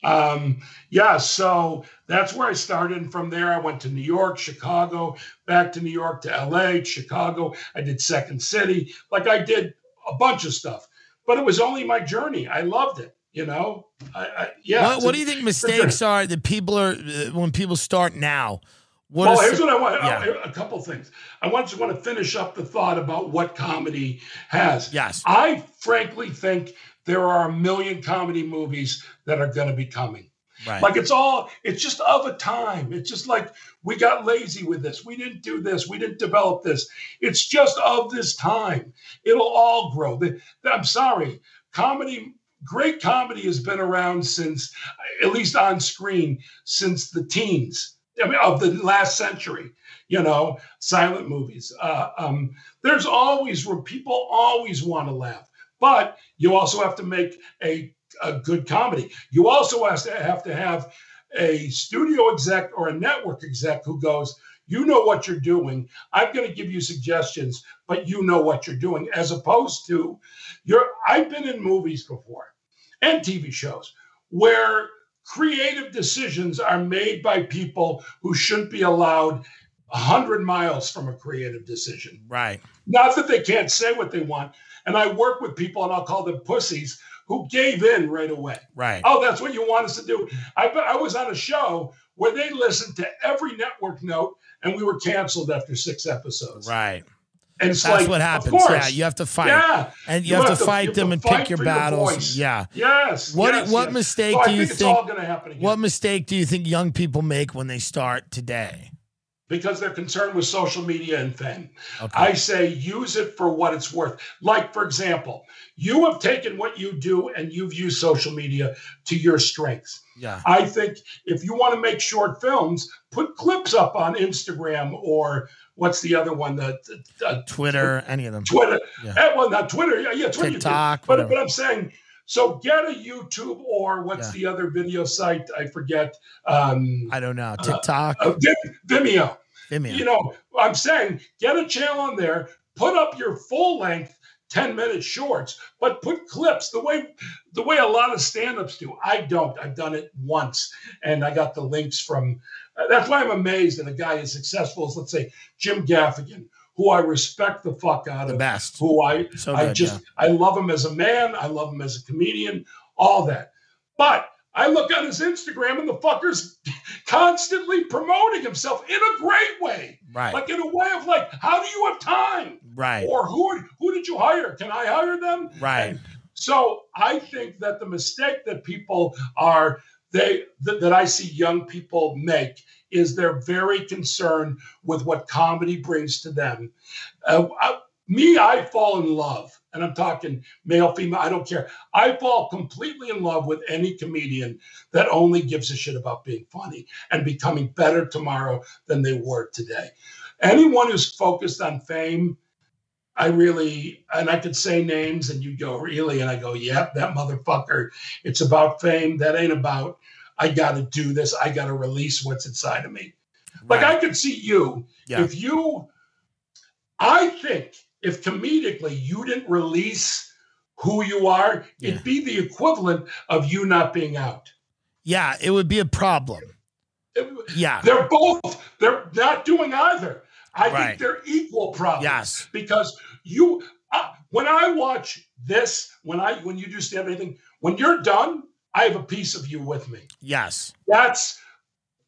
Um, yeah, so that's where I started. And from there I went to New York, Chicago, back to New York to LA, Chicago. I did Second City. Like I did a bunch of stuff. But it was only my journey. I loved it. You know, I, I yeah. What, what do you think mistakes are that people are uh, when people start now? What well, here's what I want. Yeah. A couple things. I want to want to finish up the thought about what comedy has. Yes. I frankly think there are a million comedy movies that are going to be coming. Right. Like it's all, it's just of a time. It's just like we got lazy with this. We didn't do this. We didn't develop this. It's just of this time. It'll all grow. I'm sorry. Comedy, great comedy has been around since, at least on screen, since the teens of the last century, you know, silent movies. Uh, um, there's always room. People always want to laugh, but you also have to make a, a good comedy. You also have to have to have a studio exec or a network exec who goes, you know what you're doing. I'm going to give you suggestions, but you know what you're doing, as opposed to you're. I've been in movies before and TV shows where creative decisions are made by people who shouldn't be allowed 100 miles from a creative decision. Right. Not that they can't say what they want. And I work with people, and I'll call them pussies, who gave in right away. Right. Oh, that's what you want us to do. I, I was on a show where they listened to every network note, and we were canceled after six episodes. Right. And it's That's like, what happens. Yeah, you have to fight. Yeah. And you, you have, have, to fight them and pick your battles. Your yeah. Yes. What yes, what yes. mistake so do you think, think, What mistake do you think young people make when they start today? because they're concerned with social media and fame. I say use it for what it's worth. Like, for example, you have taken what you do and you've used social media to your strengths. Yeah. I think if you want to make short films, put clips up on Instagram or what's the other one that uh, Twitter, any of them. Twitter. Yeah. Eh, well, not Twitter. Yeah, yeah Twitter. TikTok, But, whatever. but I'm saying, so get a YouTube or what's Yeah. the other video site? I forget. Um, I don't know. TikTok, uh, Vim- Vimeo. Vimeo. You know, I'm saying get a channel on there, put up your full length 10 minute shorts, but put clips the way the way a lot of stand-ups do. I don't. I've done it once and I got the links from uh, that's why I'm amazed that a guy as successful as let's say Jim Gaffigan, who I respect the fuck out the of, best. who I So I good, just yeah. I love him as a man, I love him as a comedian, all that. But I look on his Instagram and the fucker's [laughs] constantly promoting himself in a great way. Right. Like in a way of like, how do you have time? Right. Or who who did you hire? Can I hire them? Right. And so I think that the mistake that people are they that, that I see young people make is they're very concerned with what comedy brings to them. Uh, I- me, I fall in love, and I'm talking male, female, I don't care. I fall completely in love with any comedian that only gives a shit about being funny and becoming better tomorrow than they were today. Anyone who's focused on fame, I really, and I could say names and you go, really? And I go, yep, that motherfucker. It's about fame. That ain't about, I got to do this. I got to release what's inside of me. Like I could see you, Yeah. if you, I think if comedically you didn't release who you are, Yeah. it'd be the equivalent of you not being out. Yeah, it would be a problem. Yeah. They're both, they're not doing either. I Right. think they're equal problems. Yes. Because you, uh, when I watch this, when I, when you do stand anything, when you're done, I have a piece of you with me. Yes. That's,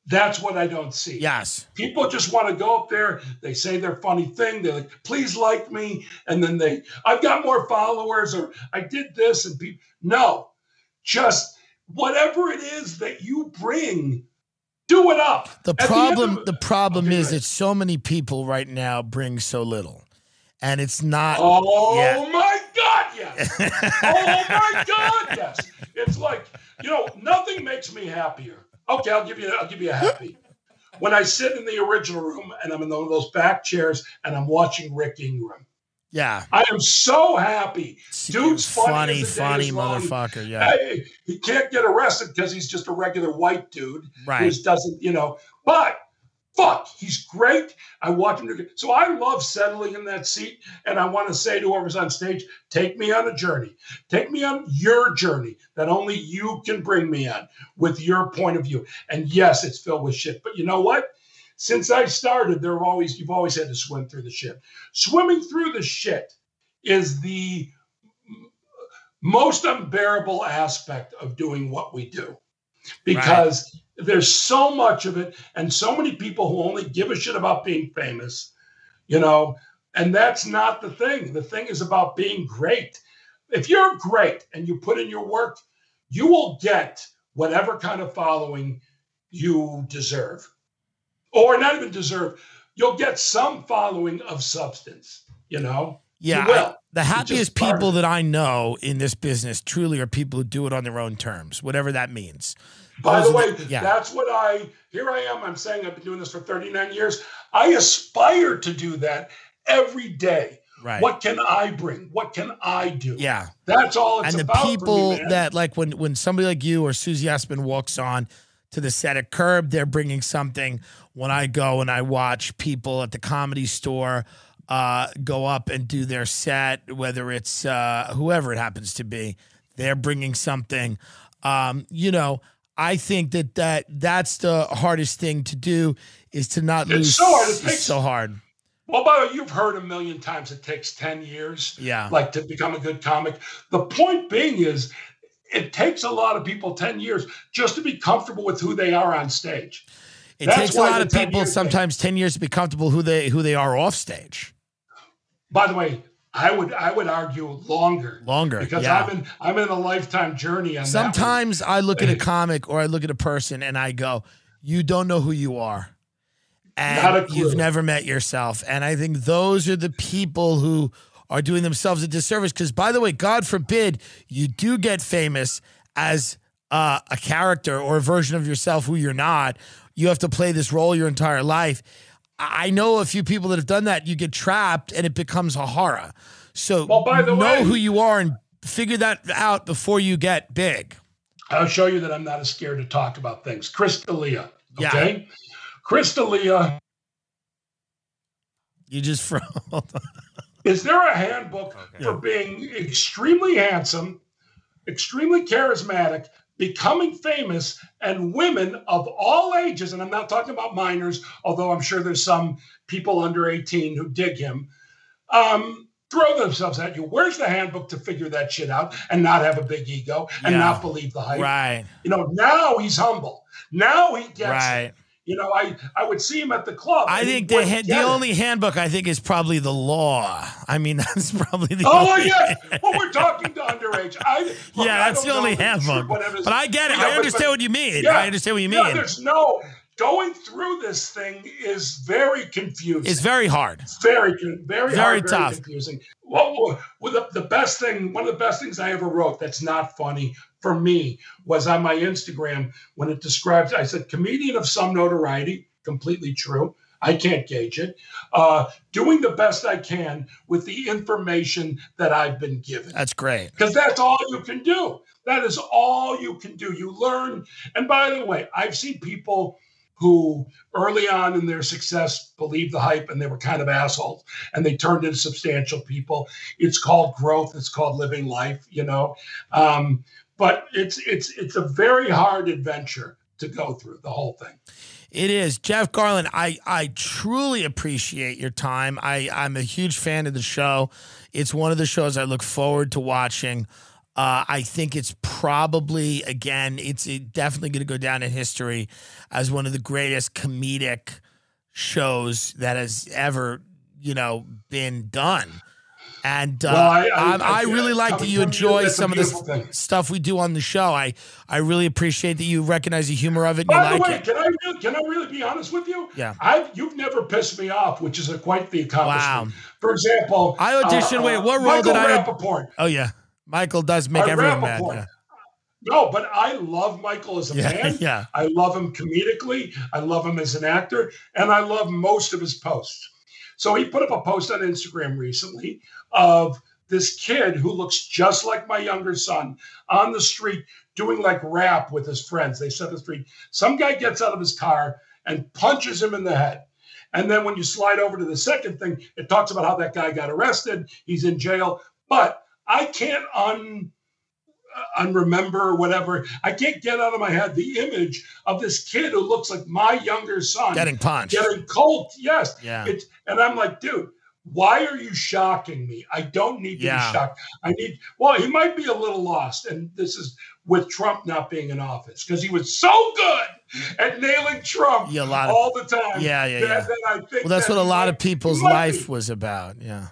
that's what I don't see. Yes. People just want to go up there. They say their funny thing. They're like, please like me. And then they, I've got more followers or I did this. And people, no, just whatever it is that you bring, do it up. The the problem of- the problem is go that so many people right now bring so little. And it's not Oh Yeah. my God, yes. [laughs] oh my God, yes. It's like, you know, nothing makes me happier. Okay, I'll give you I'll give you a happy. When I sit in the original room and I'm in one of those back chairs and I'm watching Rick Ingraham. Yeah. I am so happy. Dude's funny, funny, as the day funny motherfucker. Yeah. He can't get arrested because he's just a regular white dude who Right. doesn't, you know. But fuck, he's great. I watch him. do- So I love settling in that seat, and I want to say to whoever's on stage, take me on a journey. Take me on your journey that only you can bring me on with your point of view. And yes, it's filled with shit. But you know what? Since I started, there have always you've always had to swim through the shit. Swimming through the shit is the most unbearable aspect of doing what we do. Because there's so much of it and so many people who only give a shit about being famous you know and that's not the thing. The thing is about being great. If you're great and you put in your work you will get whatever kind of following you deserve or not even deserve you'll get some following of substance you know Yeah, you I- the happiest people that I know in this business truly are people who do it on their own terms, whatever that means. By Those the way, yeah, that's what I here I am. I'm saying I've been doing this for 39 years. I aspire to do that every day. right. What can I bring? What can I do? Yeah, That's all it's and the about. people me, that like when when somebody like you or Susie Essman walks on to the set at Curb, they're bringing something. When I go and I watch people at the comedy store uh, go up and do their set, whether it's uh, whoever it happens to be, they're bringing something. Um, you know, I think that that that's the hardest thing to do is to not It's lose. so hard. It It's takes- so hard. Well, by the way, you've heard a million times it takes 10 years Yeah. like to become a good comic. The point being is it takes a lot of people 10 years just to be comfortable with who they are on stage. It That's takes a lot of people sometimes ten years to be comfortable who they who they are off stage. By the way, I would I would argue longer. Longer, Because yeah. I'm in I'm in a lifetime journey on that. Sometimes I look at a [laughs] comic or I look at a person and I go, "You don't know who you are," and you've never met yourself. And I think those are the people who are doing themselves a disservice. Because, by the way, God forbid you do get famous as uh, a character or a version of yourself who you're not. You have to play this role your entire life. I know a few people that have done that. You get trapped and it becomes a horror. So Well, by the know way- who you are and figure that out before you get big. I'll show you that I'm not as scared to talk about things. Chris D'Elia. Yeah. Okay. Chris D'Elia, You just [laughs] froze. Is there a handbook for being extremely handsome, extremely charismatic, becoming famous, and women of all ages, and I'm not talking about minors, although I'm sure there's some people under 18 who dig him, um, throw themselves at you. Where's the handbook to figure that shit out and not have a big ego and Yeah. not believe the hype? right. You know, now he's humble. Now he gets Right. it. You know, I I would see him at the club. I think the ha- the only handbook I think is probably the law. I mean, [laughs] that's probably the Oh only yeah, [laughs] well we're talking to underage. I, look, yeah, that's the only know if it's true, handbook. whatever it is. But I get it. Yeah, I understand but- what you mean. yeah, I understand what you yeah, mean. there's no going through this thing is very confusing. It's very hard. very very Very hard, tough. very confusing. Well, well the, the best thing, one of the best things I ever wrote that's not funny for me was on my Instagram when it describes. I said comedian of some notoriety, completely true. I can't gauge it. Uh, doing the best I can with the information that I've been given That's great. because that's all you can do. That is all you can do. You learn. And by the way, I've seen people who early on in their success believed the hype and they were kind of assholes and they turned into substantial people. It's called growth. It's called living life, you know. Um, but it's it's it's a very hard adventure to go through the whole thing. It is. Jeff Garlin, I, I truly appreciate your time. I, I'm a huge fan of the show. It's one of the shows I look forward to watching. Uh, I think it's probably, again, it's it definitely going to go down in history as one of the greatest comedic shows that has ever, you know, been done. And uh, Well, I- I- I, I, I- really like that you from you, enjoy some of the thing. stuff we do on the show. I, I really appreciate that you recognize the humor of it and you By the like way, it. can I really, can I really be honest with you? Yeah. I've you've never pissed me off, which is a quite the accomplishment. Wow. For example, I auditioned- uh, wait, what role Michael did I- Rappaport. Oh yeah, Michael does make Uh, everyone mad. Yeah. No, but I love Michael as a Yeah, man. [laughs] yeah. I love him comedically. I love him as an actor, and I love most of his posts. So he put up a post on Instagram recently of this kid who looks just like my younger son on the street doing like rap with his friends. They said the street. Some guy gets out of his car and punches him in the head. And then when you slide over to the second thing, it talks about how that guy got arrested. He's in jail. But I can't un Uh, unremember or whatever. I can't get out of my head the image of this kid who looks like my younger son Getting punched. getting cold. Yes. Yeah. It's and I'm like, dude, why are you shocking me? I don't need to Yeah. be shocked. I need well, he might be a little lost, and this is with Trump not being in office because he was so good at nailing Trump Yeah, a lot of- all the time. Yeah, yeah, that- yeah. that I think Well, that's that what a lot might- of people's life be. was about. Yeah.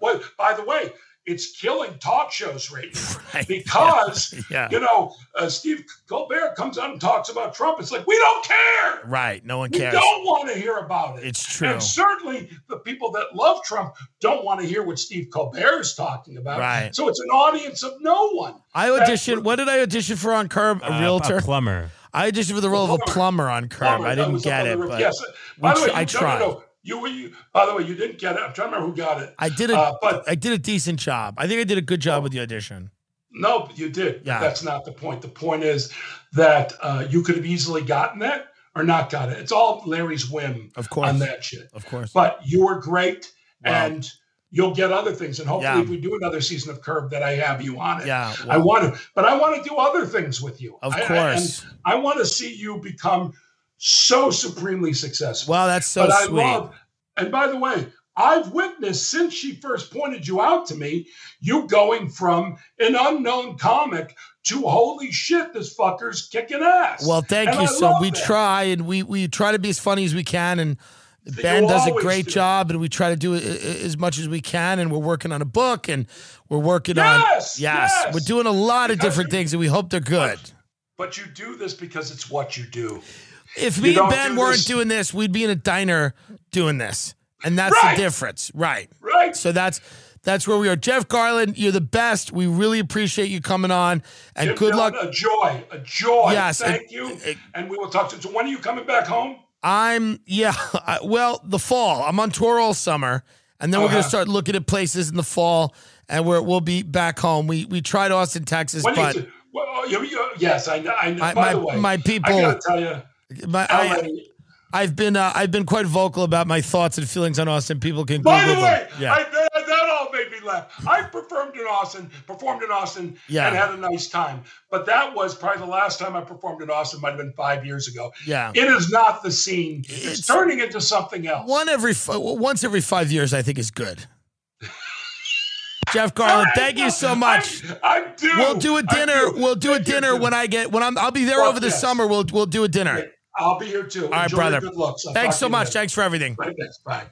Well, by the way, it's killing talk shows right [laughs] now Right. because [laughs] Yeah. you know uh, Steve Colbert comes out and talks about Trump. It's like we don't care. Right. No one cares. We don't want to hear about it. It's true. And certainly the people that love Trump don't want to hear what Steve Colbert is talking about. Right. So it's an audience of no one. I auditioned. What did I audition for on Curb? A Uh, realtor. a plumber. I auditioned for the role of a plumber on Curb. Plumber, I didn't get it, on the roof. but yes. By the way, I you, no, no, tried. no. You, were- you, by the way, you didn't get it. I'm trying to remember who got it. I did a Uh, but I did a decent job. I think I did a good job with the audition. no, but you did. Yeah. That's not the point. The point is that uh, you could have easily gotten that or not got it. It's all Larry's whim Of course. on that shit. Of course. But you were great, Wow. and you'll get other things. And hopefully, Yeah. if we do another season of Curb, that I have you on it. Yeah, I want to, but I want to do other things with you. Of I- I- course. and I want to see you become so supremely successful. Well, that's so but I sweet. love. And by the way. I've witnessed since she first pointed you out to me, you going from an unknown comic to holy shit, this fucker's kicking ass. Well, thank And you. I So we that. try and we we try to be as funny as we can, and Ben does a great do. job, and we try to do it a- a- as much as we can. And we're working on a book, and we're working Yes, on yes, yes. we're doing a lot of different you- things, and we hope they're good. But you do this because it's what you do. If me and Ben do weren't this- doing this, we'd be in a diner doing this, and that's Right. the difference, right? Right. So that's that's where we are. Jeff Garlin, you're the best. We really appreciate you coming on, and Tim good Dillon, luck. A joy, a joy. Yes, Thank it- you. it- and we will talk to. you. So when are you coming back home? I'm yeah. [laughs] I- Well, the fall. I'm on tour all summer, and then we're gonna Uh-huh. start looking at places in the fall, and we're we'll be back home. We we tried Austin, Texas, When but you, well, oh, you, you, yes, I know. I know. My- By my- the way, my I people- gotta tell you, my, I, I've been uh, I've been quite vocal about my thoughts and feelings on Austin. People can By Google the them. way, yeah. I, that, that all made me laugh. I performed in Austin, performed in Austin, Yeah. and had a nice time. But that was probably the last time I performed in Austin. Might have been five years ago. Yeah. it is not the scene. It's, It's- turning into something else. One every once every five years, I think is good. Jeff Garlin, thank you so much. I'm, I'm due. We'll do a dinner. due. We'll do a Thank you, dinner when I get when I'm. I'll be there Fuck over the yes. summer. We'll we'll do a dinner. I'll be here too. All right, Enjoy brother. Good looks. I'll Thanks so much. later. Thanks for everything. Right, thanks. Bye.